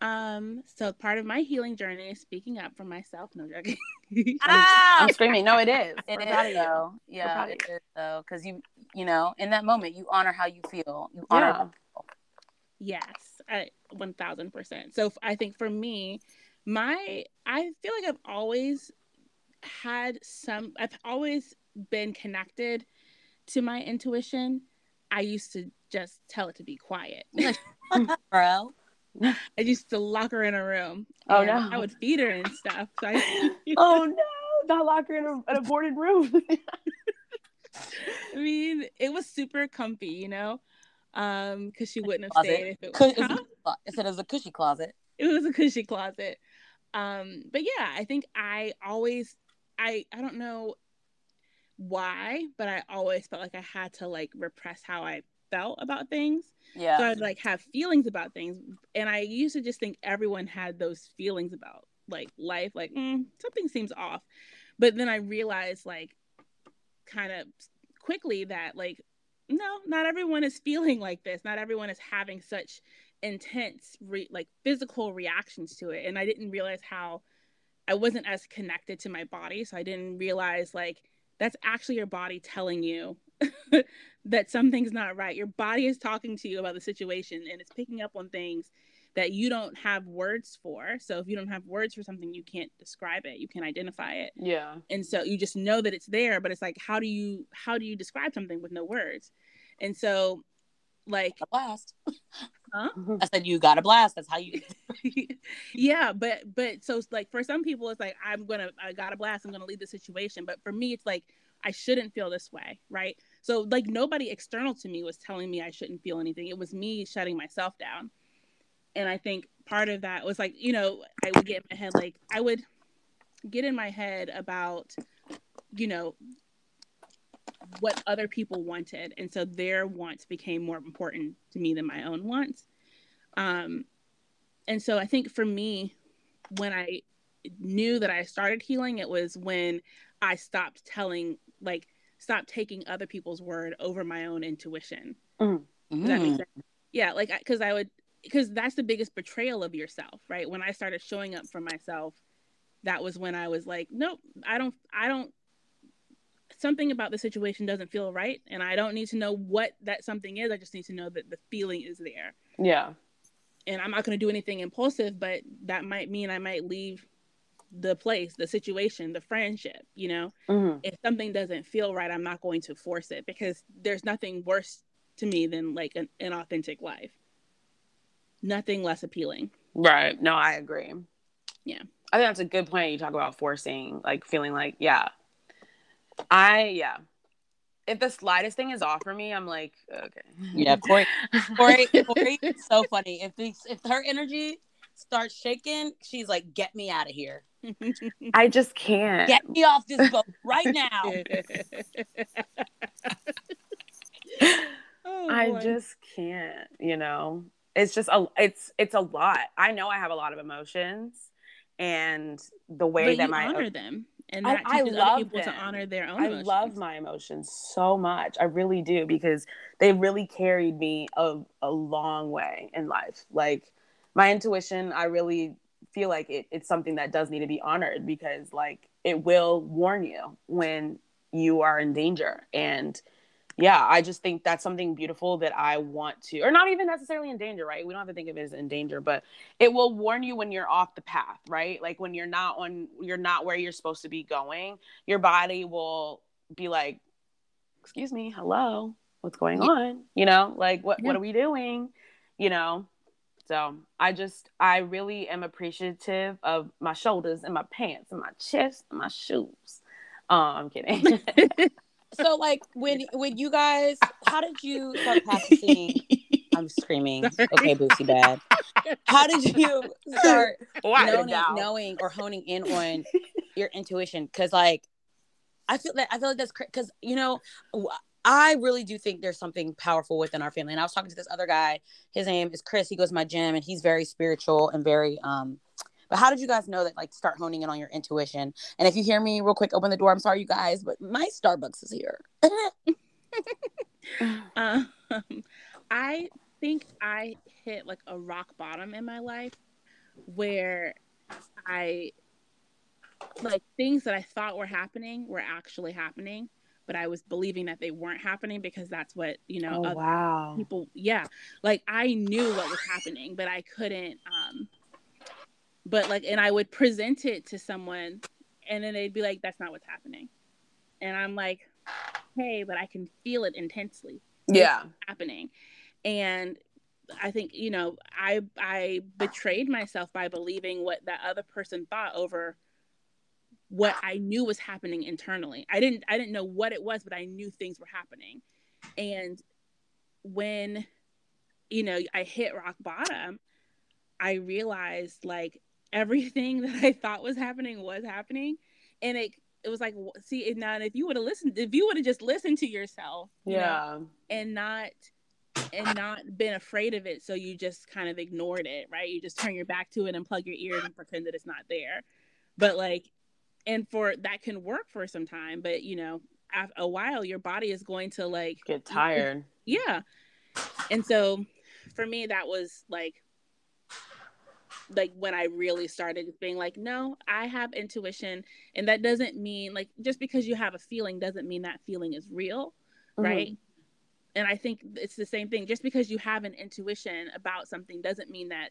Um, so part of my healing journey is speaking up for myself. No joking. ah I'm screaming. No, it is. it We're is proud of you. though yeah it is though because you you know in that moment you honor how you feel you honor Yeah. Yes, I, one thousand percent. So f- I think for me, my I feel like I've always had some. I've always been connected to my intuition. I used to just tell it to be quiet. Like, bro I used to lock her in a room. Oh, and no. I would feed her and stuff. So I, Oh no, not lock her in a, an aborted room. I mean, it was super comfy, you know, um, because she wouldn't have Closet. stayed if it was. it's Huh? cushy clo- I said it was a cushy closet it was a cushy closet um but yeah i think i always i i don't know why but i always felt like i had to like repress how i felt about things. Yeah. So i'd like have feelings about things and i used to just think everyone had those feelings about like life like mm, something seems off. But then i realized like kind of quickly that like no not everyone is feeling like this. Not everyone is having such intense re- like physical reactions to it and i didn't realize how i wasn't as connected to my body so i didn't realize like that's actually your body telling you that something's not right. Your body is talking to you about the situation and it's picking up on things that you don't have words for. So if you don't have words for something you can't describe it. You can't identify it. Yeah. and so you just know that it's there but it's like how do you how do you describe something with no words? And so like a blast. Huh? i said you got a blast. That's how you yeah but but so like for some people it's like i'm gonna i got a blast. I'm gonna leave the situation. But for me it's like i shouldn't feel this way right? So like nobody external to me was telling me i shouldn't feel anything. It was me shutting myself down. And i think part of that was like you know i would get in my head like i would get in my head about you know what other people wanted and so their wants became more important to me than my own wants um and so i think for me when i knew that i started healing it was when i stopped telling like stopped taking other people's word over my own intuition Does that make Mm. sense? yeah like because i would because that's the biggest betrayal of yourself, right? When I started showing up for myself, that was when I was like, nope, I don't, I don't. Something about the situation doesn't feel right, and I don't need to know what that something is. I just need to know that the feeling is there. Yeah. And I'm not going to do anything impulsive, but that might mean I might leave the place, the situation, the friendship, you know? Mhm. If something doesn't feel right, I'm not going to force it because there's nothing worse to me than like an, an authentic life. Nothing less appealing. Right. No, I agree. Yeah. I think that's a good point. You talk about forcing, like feeling like, yeah. I, yeah. If the slightest thing is off for me, I'm like, okay. Yeah, Corey. Corey, Corey, it's so funny. If these, if her energy starts shaking, she's like, "Get me out of here! I just can't. Get me off this boat right now!" Oh, I boy. just can't, you know. It's just a it's it's a lot. I know I have a lot of emotions and the way but that my honor them, and I- that I teaches love other people to honor their own. I emotions. love my emotions so much. I really do because they really carried me a, a long way in life. Like my intuition, I really feel like it, it's something that does need to be honored because like it will warn you when you are in danger. And yeah, I just think that's something beautiful that I want to, or not even necessarily in danger, right? We don't have to think of it as in danger, but it will warn you when you're off the path, right? Like when you're not on, you're not where you're supposed to be going. Your body will be like, "Excuse me, hello, what's going on?" You know, like what what are we doing? You know. So I just I really am appreciative of my shoulders and my pants and my chest and my shoes. Oh, I'm kidding. So, like, when when you guys, how did you start practicing? I'm screaming. Okay, Boosie bad. How did you start knowing, knowing or honing in on your intuition? Because like i feel that i feel like that's because you know I really do think there's something powerful within our family. And i was talking to this other guy. His name is chris. He goes to my gym and he's very spiritual and very um but how did you guys know that like start honing in on your intuition and if you hear me real quick open the door i'm sorry you guys but my starbucks is here Um, I think I hit like a rock bottom in my life where I like things that I thought were happening were actually happening, but I was believing that they weren't happening because that's what you know Oh other wow. people. Yeah, like I knew what was happening, but I couldn't. um But like, and I would present it to someone, and then they'd be like, "That's not what's happening," and I'm like, "Hey, but I can feel it intensely." Yeah. happening and i think you know i i betrayed myself by believing what that other person thought over what i knew was happening internally i didn't i didn't know what it was but i knew things were happening and when you know i hit rock bottom i realized like everything that i thought was happening was happening and it it was like see now and if you would have listened if you would have just listened to yourself you know, Yeah. and not and not been afraid of it so you just kind of ignored it right you just turn your back to it and plug your ears and pretend that it's not there but like and for that can work for some time but you know after a while your body is going to like Get tired. yeah and so for me that was like like when i really started being like no i have intuition and that doesn't mean like just because you have a feeling doesn't mean that feeling is real Mm-hmm. right and i think it's the same thing just because you have an intuition about something doesn't mean that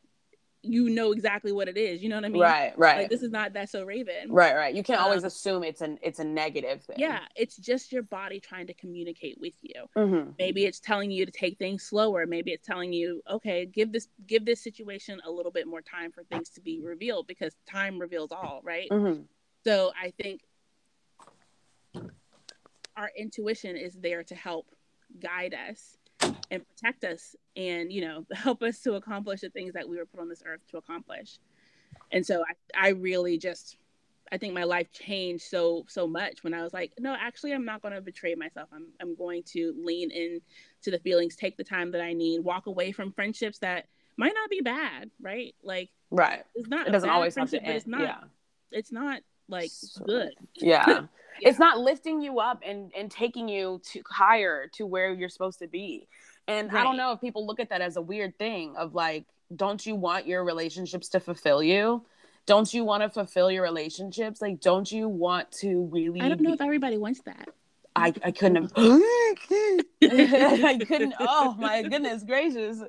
you know exactly what it is you know what i mean Right. Right. like this is not That's So Raven right. Right. You can't always Um, assume it's an it's a negative thing. yeah it's just your body trying to communicate with you Mm-hmm. maybe it's telling you to take things slower maybe it's telling you okay give this give this situation a little bit more time for things to be revealed because time reveals all right Mm-hmm. so i think our intuition is there to help guide us and protect us and you know help us to accomplish the things that we were put on this earth to accomplish and so i, I really just i think my life changed so so much when i was like no actually i'm not going to betray myself i'm, I'm going to lean in to the feelings take the time that i need walk away from friendships that might not be bad right like Right. it's not It doesn't always have to end. it's not Yeah. it's not like good Yeah. It's not lifting you up and and taking you to higher to where you're supposed to be. And I don't know if people look at that as a weird thing of like don't you want your relationships to fulfill you? Don't you want to fulfill your relationships? Like, don't you want to really? I don't know be- if everybody wants that. I, I couldn't have. I couldn't. Oh my goodness gracious!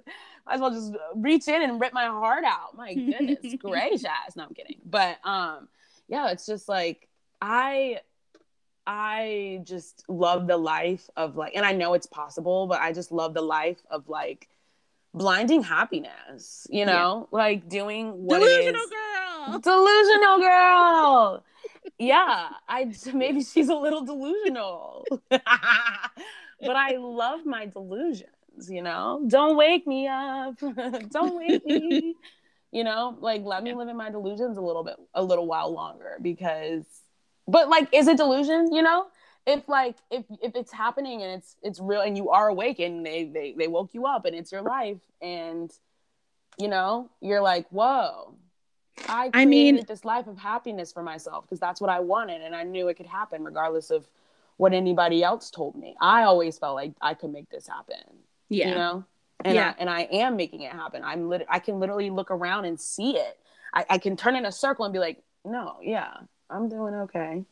Might as well just reach in and rip my heart out. My goodness gracious! No, I'm kidding. But um, yeah, it's just like I, I just love the life of like, and I know it's possible, but I just love the life of like blinding happiness. You know, like doing what Delusional girl. delusional girl! Yeah i maybe she's a little delusional. But i love my delusions you know? Don't wake me up. Don't wake me. You know like let me live in my delusions a little bit a little while longer because but like is it delusion you know if like if if it's happening and it's it's real and you are awake and they they, they woke you up and it's your life and you know you're like whoa I I mean- created this life of happiness for myself because that's what I wanted and I knew it could happen regardless of what anybody else told me. I always felt like I could make this happen. Yeah. You know? And Yeah. I, and I am making it happen. I'm lit- I can literally look around and see it. I, I can turn in a circle and be like, no, yeah, I'm doing okay.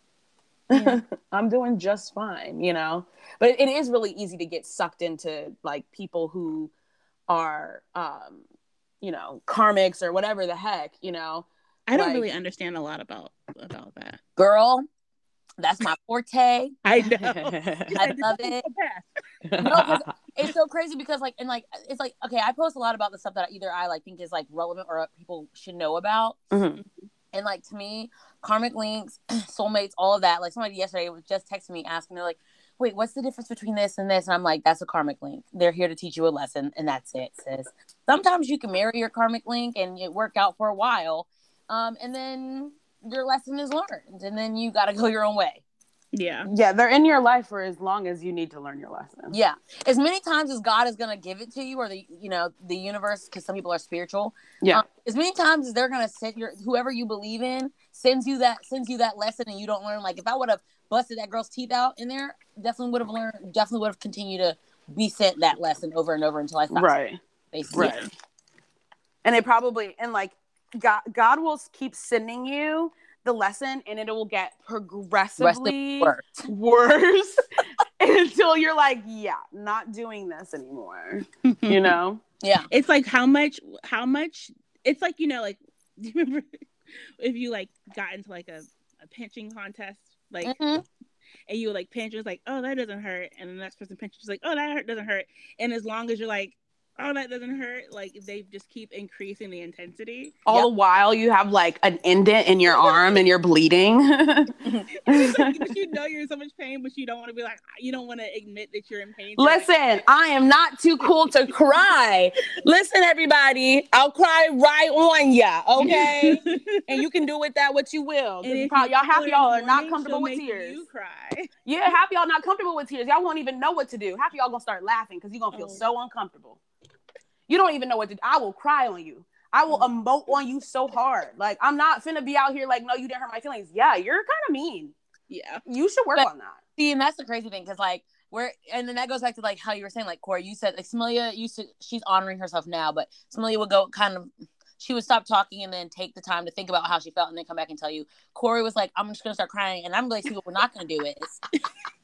Yeah. I'm doing just fine, you know? But it, it is really easy to get sucked into like people who are um you know, karmics or whatever the heck, you know. I don't Like- really understand a lot about about that. Girl, that's my forte. I know. I love it. No, It's so crazy because like and like it's like okay, I post a lot about the stuff that either I like think is like relevant or people should know about. Mhm. And like to me, karmic links, soulmates, all of that. Like somebody yesterday was just texting me asking, they're like, "Wait, what's the difference between this and this?" And I'm like, "That's a karmic link. They're here to teach you a lesson, and that's it." Sis. Sometimes you can marry your karmic link and it work out for a while, um, and then your lesson is learned, and then you got to go your own way. Yeah. yeah, they're in your life for as long as you need to learn your lesson. Yeah, as many times as God is gonna give it to you, or the you know the universe, because some people are spiritual. Yeah. um, as many times as they're gonna send your whoever you believe in sends you that sends you that lesson, and you don't learn. Like if I would have busted that girl's teeth out in there, definitely would have learned. Definitely would have continued to be sent that lesson over and over until I stopped. Right. Basically. Right. And it probably and like God God will keep sending you the lesson and it will get progressively Work. worse until you're like, yeah, not doing this anymore. You know? Yeah. It's like how much how much it's like, you know, like do you remember if you like got into like a, a pinching contest, like Mhm. and you like pinch, it's like, oh that doesn't hurt, and the next person pinches like, oh that hurt doesn't hurt. And as long as you're like, oh that doesn't hurt, like they just keep increasing the intensity. All Yep. the while you have like an indent in your arm and you're bleeding. Like, but you know you're in so much pain, but you don't want to be like ah, you don't want to admit that you're in pain. Listen, I am not too cool to cry. Listen, everybody, I'll cry right on ya, okay? and you can do with that what you will. Probably- you y'all half y'all are not comfortable with tears. You cry. Yeah, half y'all not comfortable with tears. Y'all won't even know what to do. Half y'all gonna start laughing because you're gonna feel Oh. so uncomfortable. You don't even know what to do. I will cry on you. I will Mm. emote on you so hard. Like I'm not finna be out here like, no, you didn't hurt my feelings. Yeah, you're kind of mean. Yeah. You should work But- on that. See, and that's the crazy thing because like we're and then that goes back to like how you were saying like Corey, you said like Samilia used to she's honoring herself now, but Samilia would go kind of she would stop talking and then take the time to think about how she felt and then come back and tell you. Corey was like, I'm just gonna start crying and I'm like, see what we're not gonna do is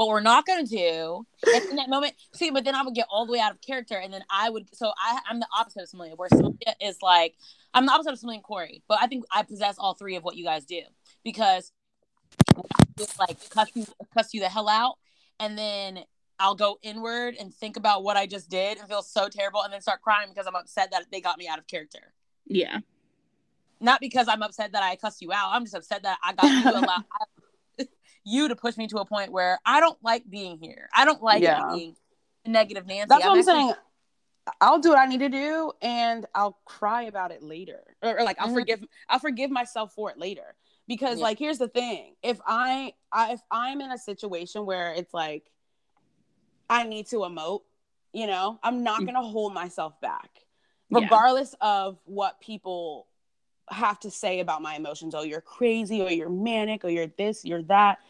what we're not gonna do. And in that moment, see, but then I would get all the way out of character and then I would so I I'm the opposite of Samilia, where Samilia is like I'm the opposite of Samilia and Corey, but I think I possess all three of what you guys do because just like cuss you cuss you the hell out and then I'll go inward and think about what I just did and feel so terrible and then start crying because I'm upset that they got me out of character. Yeah. Not because I'm upset that I cussed you out. I'm just upset that I got you to allow you to push me to a point where I don't like being here. I don't like Yeah. being negative Nancy. That's what I'm actually- saying. I'll do what I need to do, and I'll cry about it later, or, or, like I'll Mhm. forgive. I'll forgive myself for it later. Because Yeah. like, here's the thing: if I, I, if I'm in a situation where it's like, I need to emote, you know, I'm not Mm. gonna hold myself back, Yeah. regardless of what people have to say about my emotions. Oh, you're crazy, or you're manic, or you're this, you're that.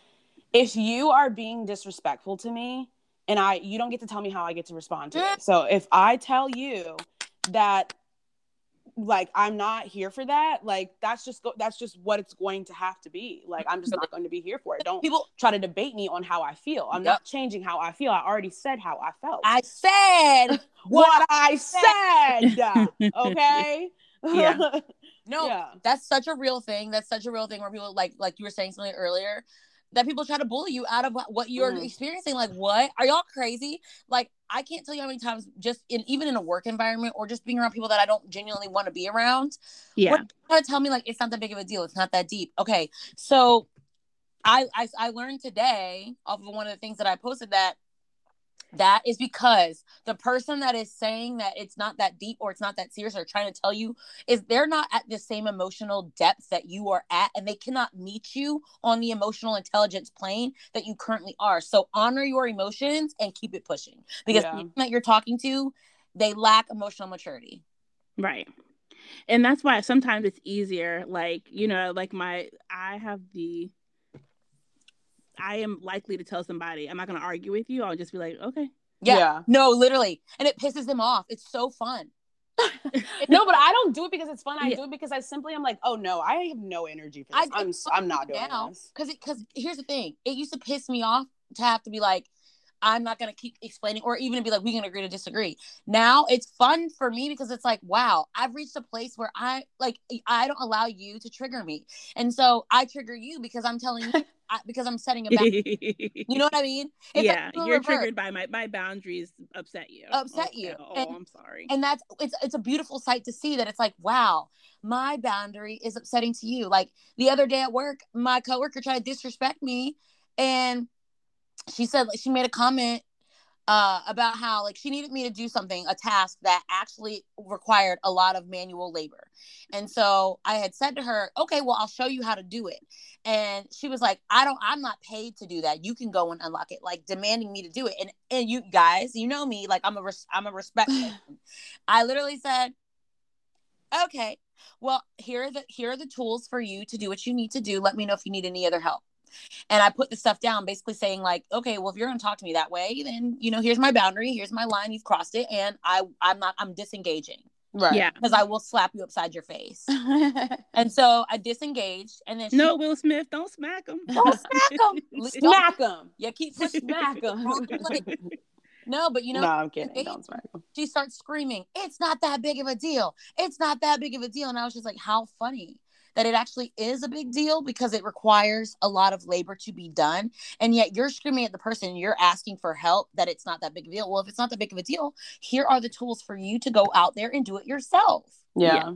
If you are being disrespectful to me, and I you don't get to tell me how I get to respond to it. Mm. So if I tell you that like I'm not here for that. Like that's just go- that's just what it's going to have to be. Like I'm just not going to be here for it. Don't People, try to debate me on how I feel. I'm Yep. not changing how I feel. I already said how I felt. I said what I said. okay. Yeah. no. Yeah. That's such a real thing. That's such a real thing where people like like you were saying something earlier that people try to bully you out of what- you're Mhm. experiencing. Like, what are y'all crazy? Like, I can't tell you how many times just in even in a work environment or just being around people that I don't genuinely want to be around. Yeah. What- trying to tell me like it's not that big of a deal. It's not that deep. Okay, so I I, I learned today off of one of the things that I posted that that is because the person that is saying that it's not that deep or it's not that serious or trying to tell you is they're not at the same emotional depth that you are at and they cannot meet you on the emotional intelligence plane that you currently are so honor your emotions and keep it pushing because Yeah. that you're talking to they lack emotional maturity Right. And that's why sometimes it's easier. Like, you know, like my, I have the, I am likely to tell somebody, I'm not going to argue with you. I'll just be like, okay. yeah. no literally and it pisses them off it's so fun No, but I don't do it because it's fun. I Yeah. do it because I simply am like, oh no, I have no energy for I this. I'm s- I'm not doing now this. because because here's the thing it used to piss me off to have to be like i'm not going to keep explaining or even to be like we can agree to disagree now it's fun for me because it's like wow i've reached a place where i like i don't allow you to trigger me and so i trigger you because i'm telling you I, because i'm setting a boundary you know what i mean It's yeah. the You're reverse. triggered by my, my boundaries upset you. Upset Okay. you. Oh, And- I'm sorry. and that's it's it's a beautiful sight to see that it's like wow my boundary is upsetting to you like the other day at work my coworker tried to disrespect me and she said like she made a comment uh, about how like she needed me to do something a task that actually required a lot of manual labor. And so i had said to her okay well i'll show you how to do it. And she was like i don't i'm not paid to do that. You can go and unlock it like demanding me to do it. And and you guys you know me like i'm a res- i'm a respect i literally said okay well here are the here are the tools for you to do what you need to do. Let me know if you need any other help and i put the stuff down basically saying like okay well if you're going to talk to me that way then you know here's my boundary here's my line you've crossed it and i i'm not i'm disengaging Right. Yeah. because i will slap you upside your face and so i disengaged and then she, No, Will Smith, don't smack him. Don't smack 'em. Don't- Smack him. yeah keep Smack him. Wrong no but you know no, I'm kidding. they- Don't smack them. she starts screaming, It's not that big of a deal. It's not that big of a deal. And I was just like, How funny that it actually is a big deal because it requires a lot of labor to be done. And yet you're screaming at the person, you're asking for help that it's not that big of a deal. Well, if it's not that big of a deal, here are the tools for you to go out there and do it yourself. Yeah. Yeah.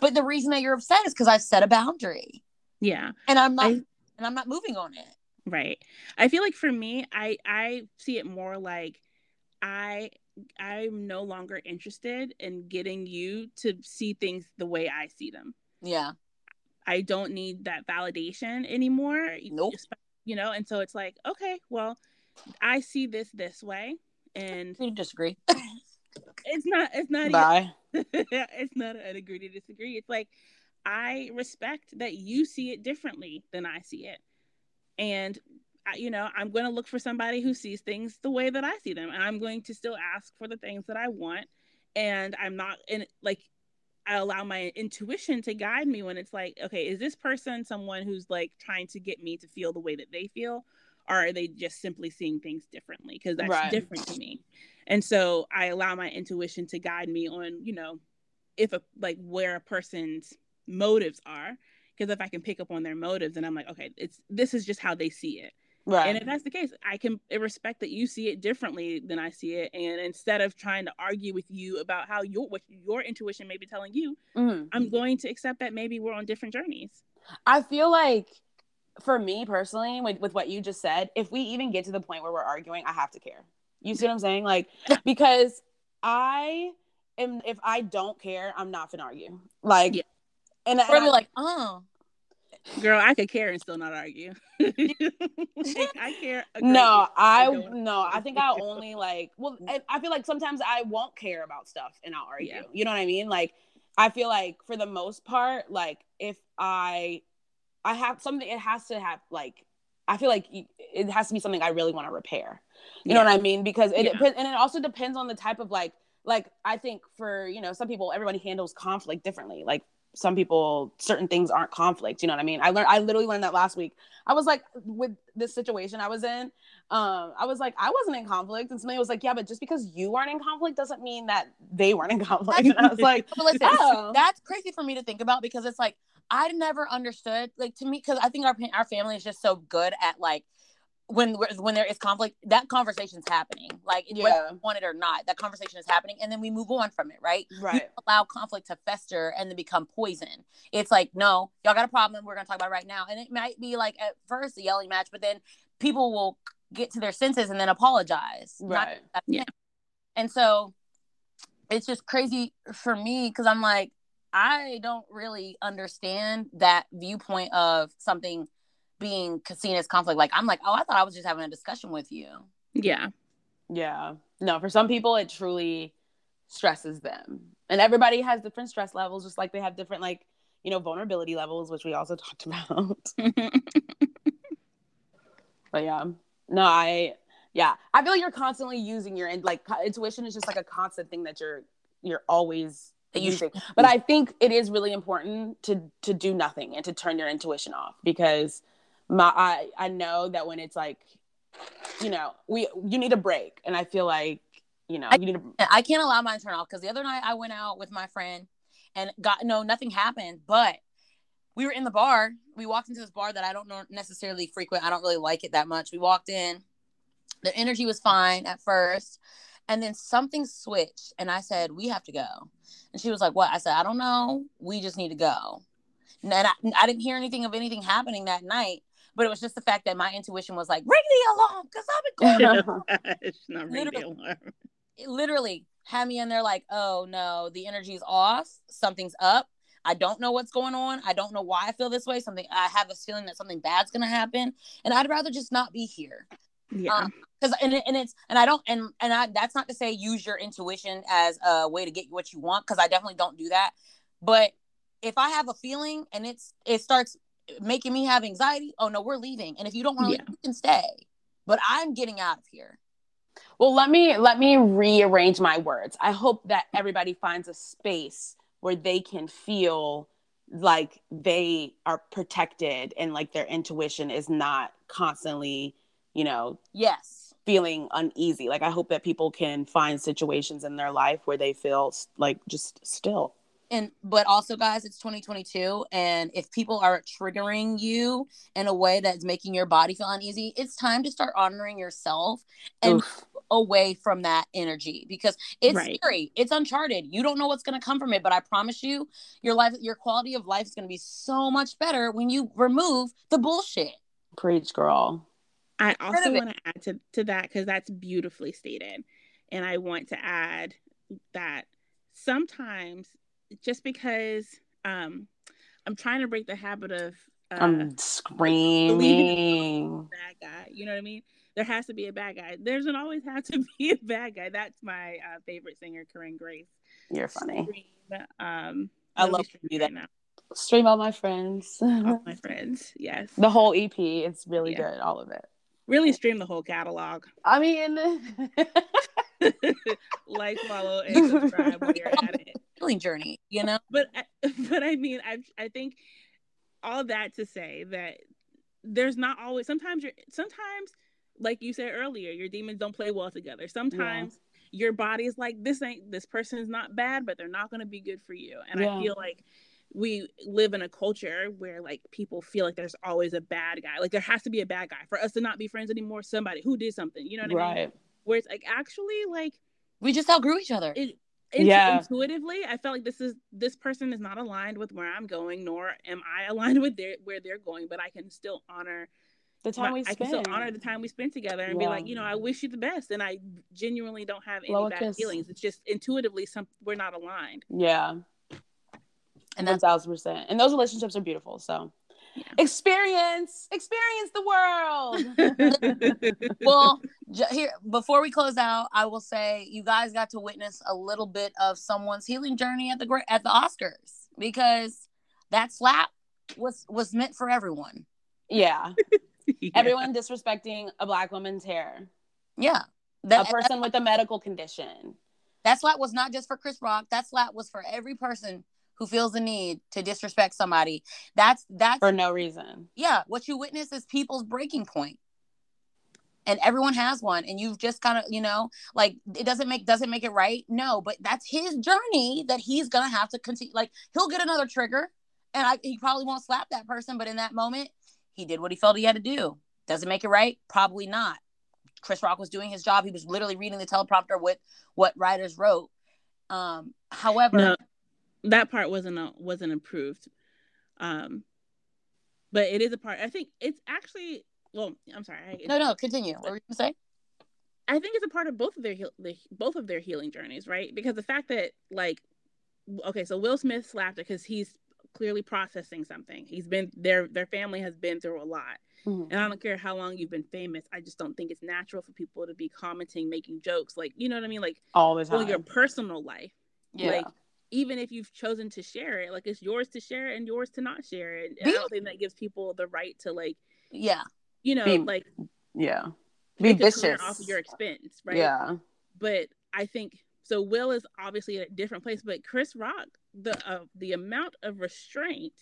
But the reason that you're upset is because I've set a boundary yeah. and I'm not I- and I'm not moving on it. Right. I feel like for me, I I see it more like I I'm no longer interested in getting you to see things the way I see them. Yeah. I don't need that validation anymore. Nope. You know, and so it's like, okay, well, I see this this way, and you disagree. it's not it's not even- Bye. it's not an agree to disagree. It's like I respect that you see it differently than I see it, and I, you know I'm going to look for somebody who sees things the way that I see them, and I'm going to still ask for the things that I want, and I'm not in like I allow my intuition to guide me when it's like, okay, is this person someone who's like trying to get me to feel the way that they feel? Or are they just simply seeing things differently? Because that's Right. different to me. And so I allow my intuition to guide me on, you know, if a like where a person's motives are. Because if I can pick up on their motives, and I'm like, okay, it's this is just how they see it. Right. And if that's the case, I can respect that you see it differently than I see it. And instead of trying to argue with you about how your what your intuition may be telling you, Mhm. I'm going to accept that maybe we're on different journeys. I feel like for me personally, with, with what you just said, if we even get to the point where we're arguing, I have to care. You see what I'm saying? Like, because I am, if I don't care, I'm not gonna argue. Like, Yeah. and, and Or I- be like, oh, Girl, I could care and still not argue. I care. no. I no, I think I only like. Well, I, I feel like sometimes I won't care about stuff and I'll argue. Yeah. You know what I mean? Like, I feel like for the most part, like if I, I have something, it has to have like. I feel like it has to be something I really want to repair. You know what I mean? Because it Yeah. and it also depends on the type of like like I think for you know some people, everybody handles conflict differently. Like some people, certain things aren't conflict. You know what I mean? I learned. I literally learned that last week. I was like, with this situation I was in, um, I was like, I wasn't in conflict, and somebody was like, Yeah, but just because you weren't in conflict doesn't mean that they weren't in conflict. And I was like, But listen, Oh. that's crazy for me to think about because it's like I never understood like to me because I think our our family is just so good at like when when there is conflict that conversation's happening like whether Yeah. you want it or not that conversation is happening and then we move on from it right right, don't allow conflict to fester and then become poison it's like no y'all got a problem we're gonna talk about it right now and it might be like at first a yelling match but then people will get to their senses and then apologize right. that's Yeah. And so it's just crazy for me because I'm like, I don't really understand that viewpoint of something being seen as conflict. Like, I'm like, oh, I thought I was just having a discussion with you. Yeah. Yeah. No, for some people, it truly stresses them. And everybody has different stress levels, just like they have different, like, you know, vulnerability levels, which we also talked about. but yeah, no, I, yeah, I feel like you're constantly using your, and like intuition is just like a constant thing that you're, you're always using. But I think it is really important to, to do nothing and to turn your intuition off because my, I, I know that when it's like, you know, we you need a break, and I feel like you know I- you need a I can't allow mine to turn off because the other night I went out with my friend and got no, nothing happened, but we were in the bar. We walked into this bar that I don't know necessarily frequent. I don't really like it that much. We walked in. The energy was fine at first. And then something switched. And I said, We have to go. And she was like, What? I said, I don't know. We just need to go. And I, I didn't hear anything of anything happening that night. But it was just the fact that my intuition was like, Ring the alarm because I've been going Gosh, not ring the alarm. it literally had me in there like, oh no, the energy's off. Something's up. I don't know what's going on. I don't know why I feel this way. Something I have this feeling that something bad's gonna happen, and I'd rather just not be here. Yeah. Um, Because and, and it's and I don't and and I that's not to say use your intuition as a way to get what you want because I definitely don't do that. But if I have a feeling and it's it starts making me have anxiety, oh no, we're leaving. And if you don't want to Yeah. leave, you can stay. But I'm getting out of here. Well, let me let me rearrange my words. I hope that everybody finds a space where they can feel like they are protected and like their intuition is not constantly, you know, Yes. feeling uneasy. Like I hope that people can find situations in their life where they feel like just still. And but also guys it's 2022 and if people are triggering you in a way that's making your body feel uneasy it's time to start honoring yourself and Oof. away from that energy because it's Right. scary it's uncharted you don't know what's going to come from it but i promise you your life your quality of life is going to be so much better when you remove the bullshit Preach, girl. I also want to add to, to that because that's beautifully stated. And I want to add that sometimes just because um, I'm trying to break the habit of uh, I'm screaming. bad guy, you know what I mean? There has to be a bad guy. There doesn't always have to be a bad guy. That's my uh, favorite singer, Corinne Grace. You're funny. Stream, um, I really love stream you right now. Stream all my friends. All my friends, yes. the whole EP. It's really Yeah. good. All of it. Really stream the whole catalog. I mean, like, follow, and subscribe while you're at it. Healing journey you know? But I- but I mean I I think all that to say that there's not always sometimes you're sometimes like you said earlier your demons don't play well together. Sometimes your body is like this ain't this person is not bad but they're not going to be good for you. And Yeah. I feel like we live in a culture where like people feel like there's always a bad guy. Like there has to be a bad guy for us to not be friends anymore. Somebody who did something you know what I mean? Right. where it's like actually like we just outgrew each other. It Yeah. intuitively i felt like this is this person is not aligned with where i'm going nor am i aligned with their where they're going but i can still honor The time my- we i can spend. still honor the time we spend together and be like you know i wish you the best and i genuinely don't have any bad kiss. feelings it's just intuitively some we're not aligned Yeah. and that's thousand percent. And those relationships are beautiful. So Yeah. Experience, experience the world. well j- here before we close out i will say you guys got to witness a little bit of someone's healing journey at the at the oscars because that slap was was meant for everyone yeah. Yeah. Everyone disrespecting a black woman's hair. yeah A that, person with a medical condition. That slap was not just for Chris Rock. That slap was for every person who feels the need to disrespect somebody. That's that's for no reason. Yeah, what you witness is people's breaking. And everyone has one, and you've just kind of, you know, like it doesn't make doesn't make it right. No, but that's his journey that he's gonna have to continue. Like he'll get another trigger, and I, he probably won't slap that person, but in that moment, he did what he felt he had to do. Does it make it right? Probably not. Chris Rock was doing his job. He was literally reading the teleprompter with what writers wrote. Um, however, no, that part wasn't a, wasn't approved. Um, but it is a part. I think it's actually. Well, I'm sorry. no, no, continue. What were you gonna say? I think it's a part of both of their the, both of their healing journeys, right? Because the fact that like, okay, so Will Smith slapped it because he's clearly processing something. He's been their their family has been through a lot. Mm-hmm. And I don't care how long you've been famous. I just don't think it's natural for people to be commenting, making jokes, like you know what I mean, like all the time. Well, your personal life, yeah. Like even if you've chosen to share it, like it's yours to share and yours to not share it. And I don't think that gives people the right to like, yeah, you know, be, like, yeah, be vicious off of your expense, right? Yeah. But I think so. Will is obviously at a different place, but Chris Rock, the uh, the amount of restraint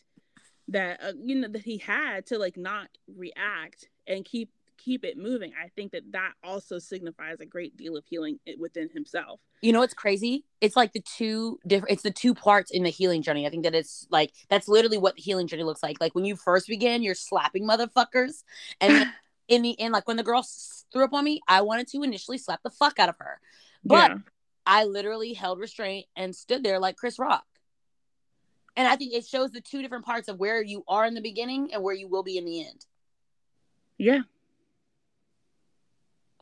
that uh, you know that he had to like not react and keep keep it moving. I think that that also signifies a great deal of healing eh, within himself. You know what's crazy? It's like the two different it's the two parts in the healing journey. I think that it's like that's literally what the healing journey looks like. Like when you first begin you're slapping motherfuckers. And in the end like when the girl threw up on me i wanted to initially slap the fuck out of her. But yeah. i literally held restraint and stood there like chris rock. And i think it shows the two different parts of where you are in the beginning and where you will be in the end. Yeah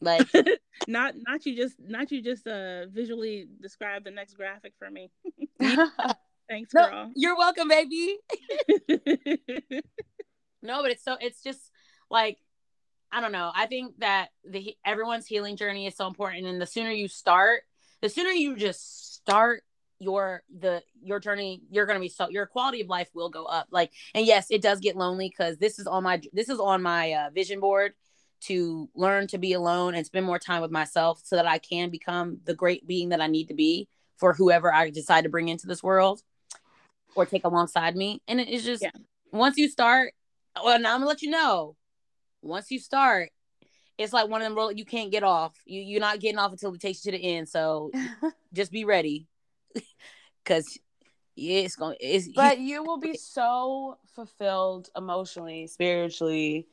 like not not you just not you just uh visually describe the next graphic for me. Thanks, no, girl. You're welcome, baby. no, but it's so it's just like I don't know. I think that the everyone's healing journey is so important, and the sooner you start, the sooner you just start your the your journey you're going to be so your quality of life will go up like and yes it does get lonely because this is on my this is on my uh, vision board to learn to be alone and spend more time with myself so that I can become the great being that I need to be for whoever I decide to bring into this world or take alongside me. And it's just yeah. once you start, well, now I'm gonna let you know. Once you start, it's like one of them roll you can't get off. You you're not getting off until it takes you to the end. So just be ready. Cause yeah, it's going it's but you will be so fulfilled emotionally, spiritually,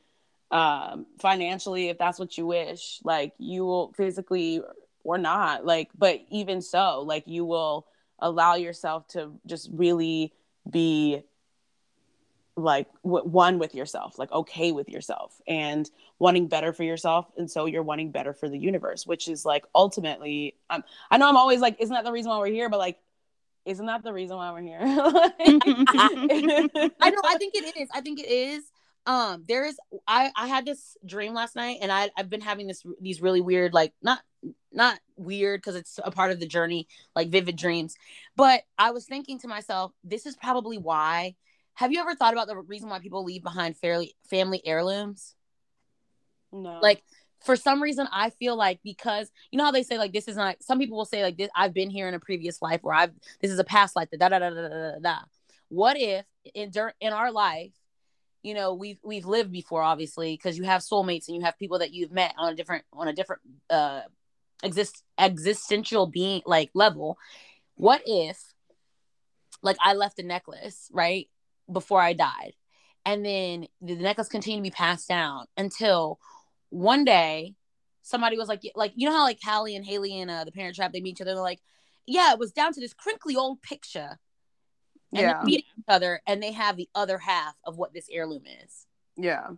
um, financially if that's what you wish. Like you will physically or not. Like, but even so, like you will allow yourself to just really be like w- one with yourself like okay with yourself and wanting better for yourself and so you're wanting better for the universe which is like ultimately um, i know i'm always like isn't that the reason why we're here but like isn't that the reason why we're here i know i think it is i think it is um there's i i had this dream last night and i i've been having this these really weird like not not weird because it's a part of the journey like vivid dreams but i was thinking to myself this is probably why. Have you ever thought about the reason why people leave behind fairly family heirlooms? No. Like for some reason i feel like because you know how they say like this is not some people will say like this i've been here in a previous life where i've this is a past life da da da da da da da what if in in our life you know we've we've lived before obviously because you have soulmates and you have people that you've met on a different on a different uh exist existential being like level. What if like i left a necklace right before i died and then the necklace continued to be passed down until one day somebody was like like you know how like Hallie and Haley and uh, the Parent Trap they meet each other they're like yeah it was down to this crinkly old picture and yeah. meet each other and they have the other half of what this heirloom is. Yeah.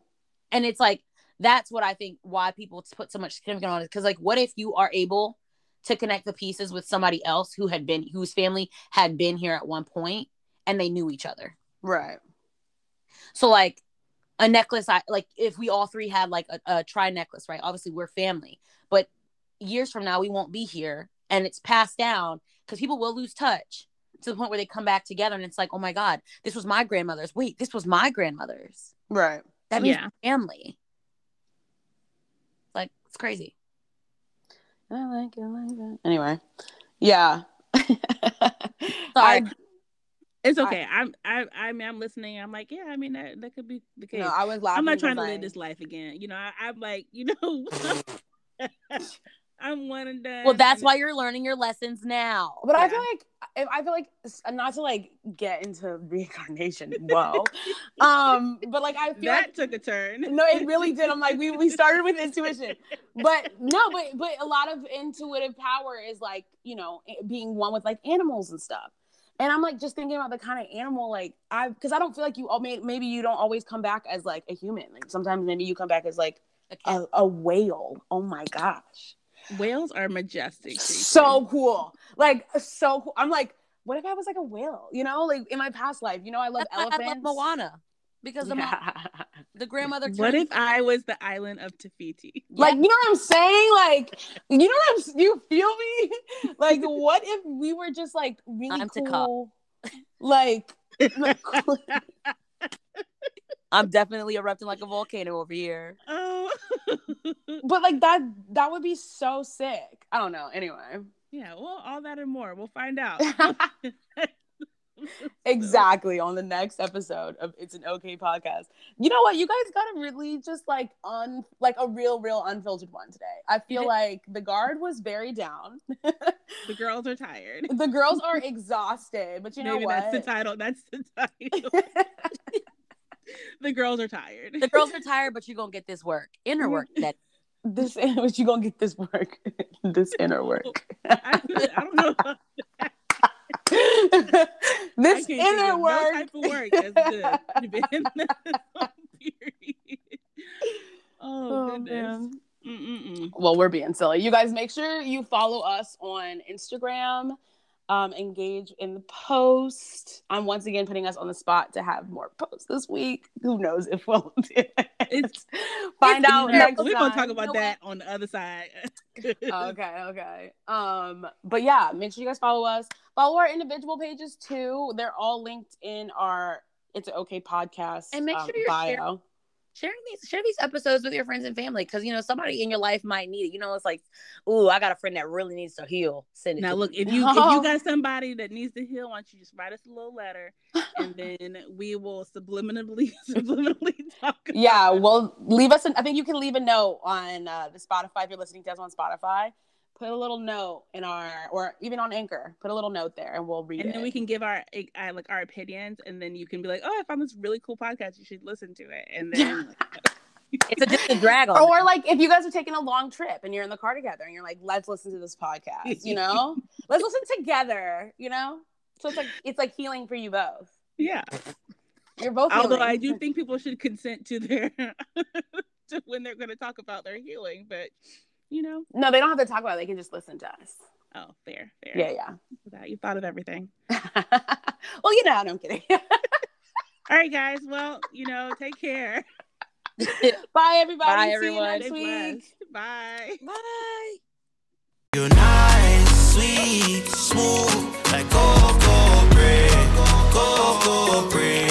And it's like that's what I think why people put so much significance on it. Because like what if you are able to connect the pieces with somebody else who had been whose family had been here at one point and they knew each other. Right. So like a necklace, I like if we all three had like a, a tri necklace, right? Obviously we're family, but years from now we won't be here and it's passed down because people will lose touch to the point where they come back together and it's like, oh my God, this was my grandmother's. Wait, this was my grandmother's. Right. That means yeah. family. Like, it's crazy. I like it I like that. Anyway. Yeah. Sorry. I, It's okay. I, am I I mean I'm listening. I'm like, yeah, I mean that, that could be the case. no, I was laughing. I'm not trying to because live this life again. You know, I, I'm like, you know, I'm one and done. well, that's why you're learning your lessons now. But I feel like if I feel like not to like get into reincarnation. Whoa. um, but like I feel that like took a turn. no, it really did. I'm like we we started with intuition, but no, but but a lot of intuitive power is like you know being one with like animals and stuff. And I'm like just thinking about the kind of animal like I because I don't feel like you all may, maybe you don't always come back as like a human. Like sometimes maybe you come back as like A a, a whale. Oh my gosh. Whales are majestic. creatures. so cool. Like so cool. I'm like, what if I was like a whale? You know, like in my past life, you know, I love That's why elephants. I love Moana because the, mo- Yeah. the grandmother. What turned- if I was the island of Te Fiti? Like, you know what I'm saying? Like, you know what I'm you feel me? Like, what if we were just like really I'm Te Kā. cool? Like, like I'm definitely erupting like a volcano over here. oh, but like that that would be so sick. I don't know. Anyway. yeah. Well, all that and more. We'll find out. exactly on the next episode of it's an okay podcast you know what you guys got a really just like un like a real real unfiltered one today i feel like the guard was very down the girls are tired. the girls are exhausted but you know Maybe what that's the title. That's the title. the girls are tired. The girls are tired, but you're gonna get this work, inner work. Mm-hmm. That this but you're gonna get this work this inner work I, I don't know. This I can't think inner work No type of work that's good. Oh, Oh, goodness. man. Mm-mm-mm. well we're being silly you guys make sure you follow us on instagram um, engage in the post. I'm once again putting us on the spot to have more posts this week. Who knows if we'll do it? It's- find out next We're gonna talk about You know that on the other side. okay okay. Um but yeah make sure you guys follow us. Follow our individual pages too. They're all linked in our it's an okay podcast And make um, sure you're bio. sharing these share these episodes with your friends and family because you know somebody in your life might need it. You know, it's like, ooh, I got a friend that really needs to heal. Send it. Now look, me. if you if you got somebody that needs to heal, why don't you just write us a little letter and then we will subliminally subliminally talk about yeah well leave us an i think you can leave a note on uh, the spotify if you're listening to us on spotify put a little note in our or even on anchor put a little note there and we'll read it. and it then we can give our uh, like our opinions and then you can be like, Oh, I found this really cool podcast, you should listen to it. And then it's a just a drag on. or like if you guys are taking a long trip and you're in the car together and you're like let's listen to this podcast you know let's listen together you know so it's like it's like healing for you both yeah. you're both Although healing. I do think people should consent to their to when they're gonna talk about their healing, but you know? No, they don't have to talk about it. They can just listen to us. Oh, fair, fair. Yeah, yeah. That. You thought of everything. well, you know, no, I'm kidding. All right, guys. Well, you know, take care. Bye, everybody. Bye, everyone. See you next week. Bye. Bye. You're nice, sweet, smooth, like cocoa bread, cocoa bread.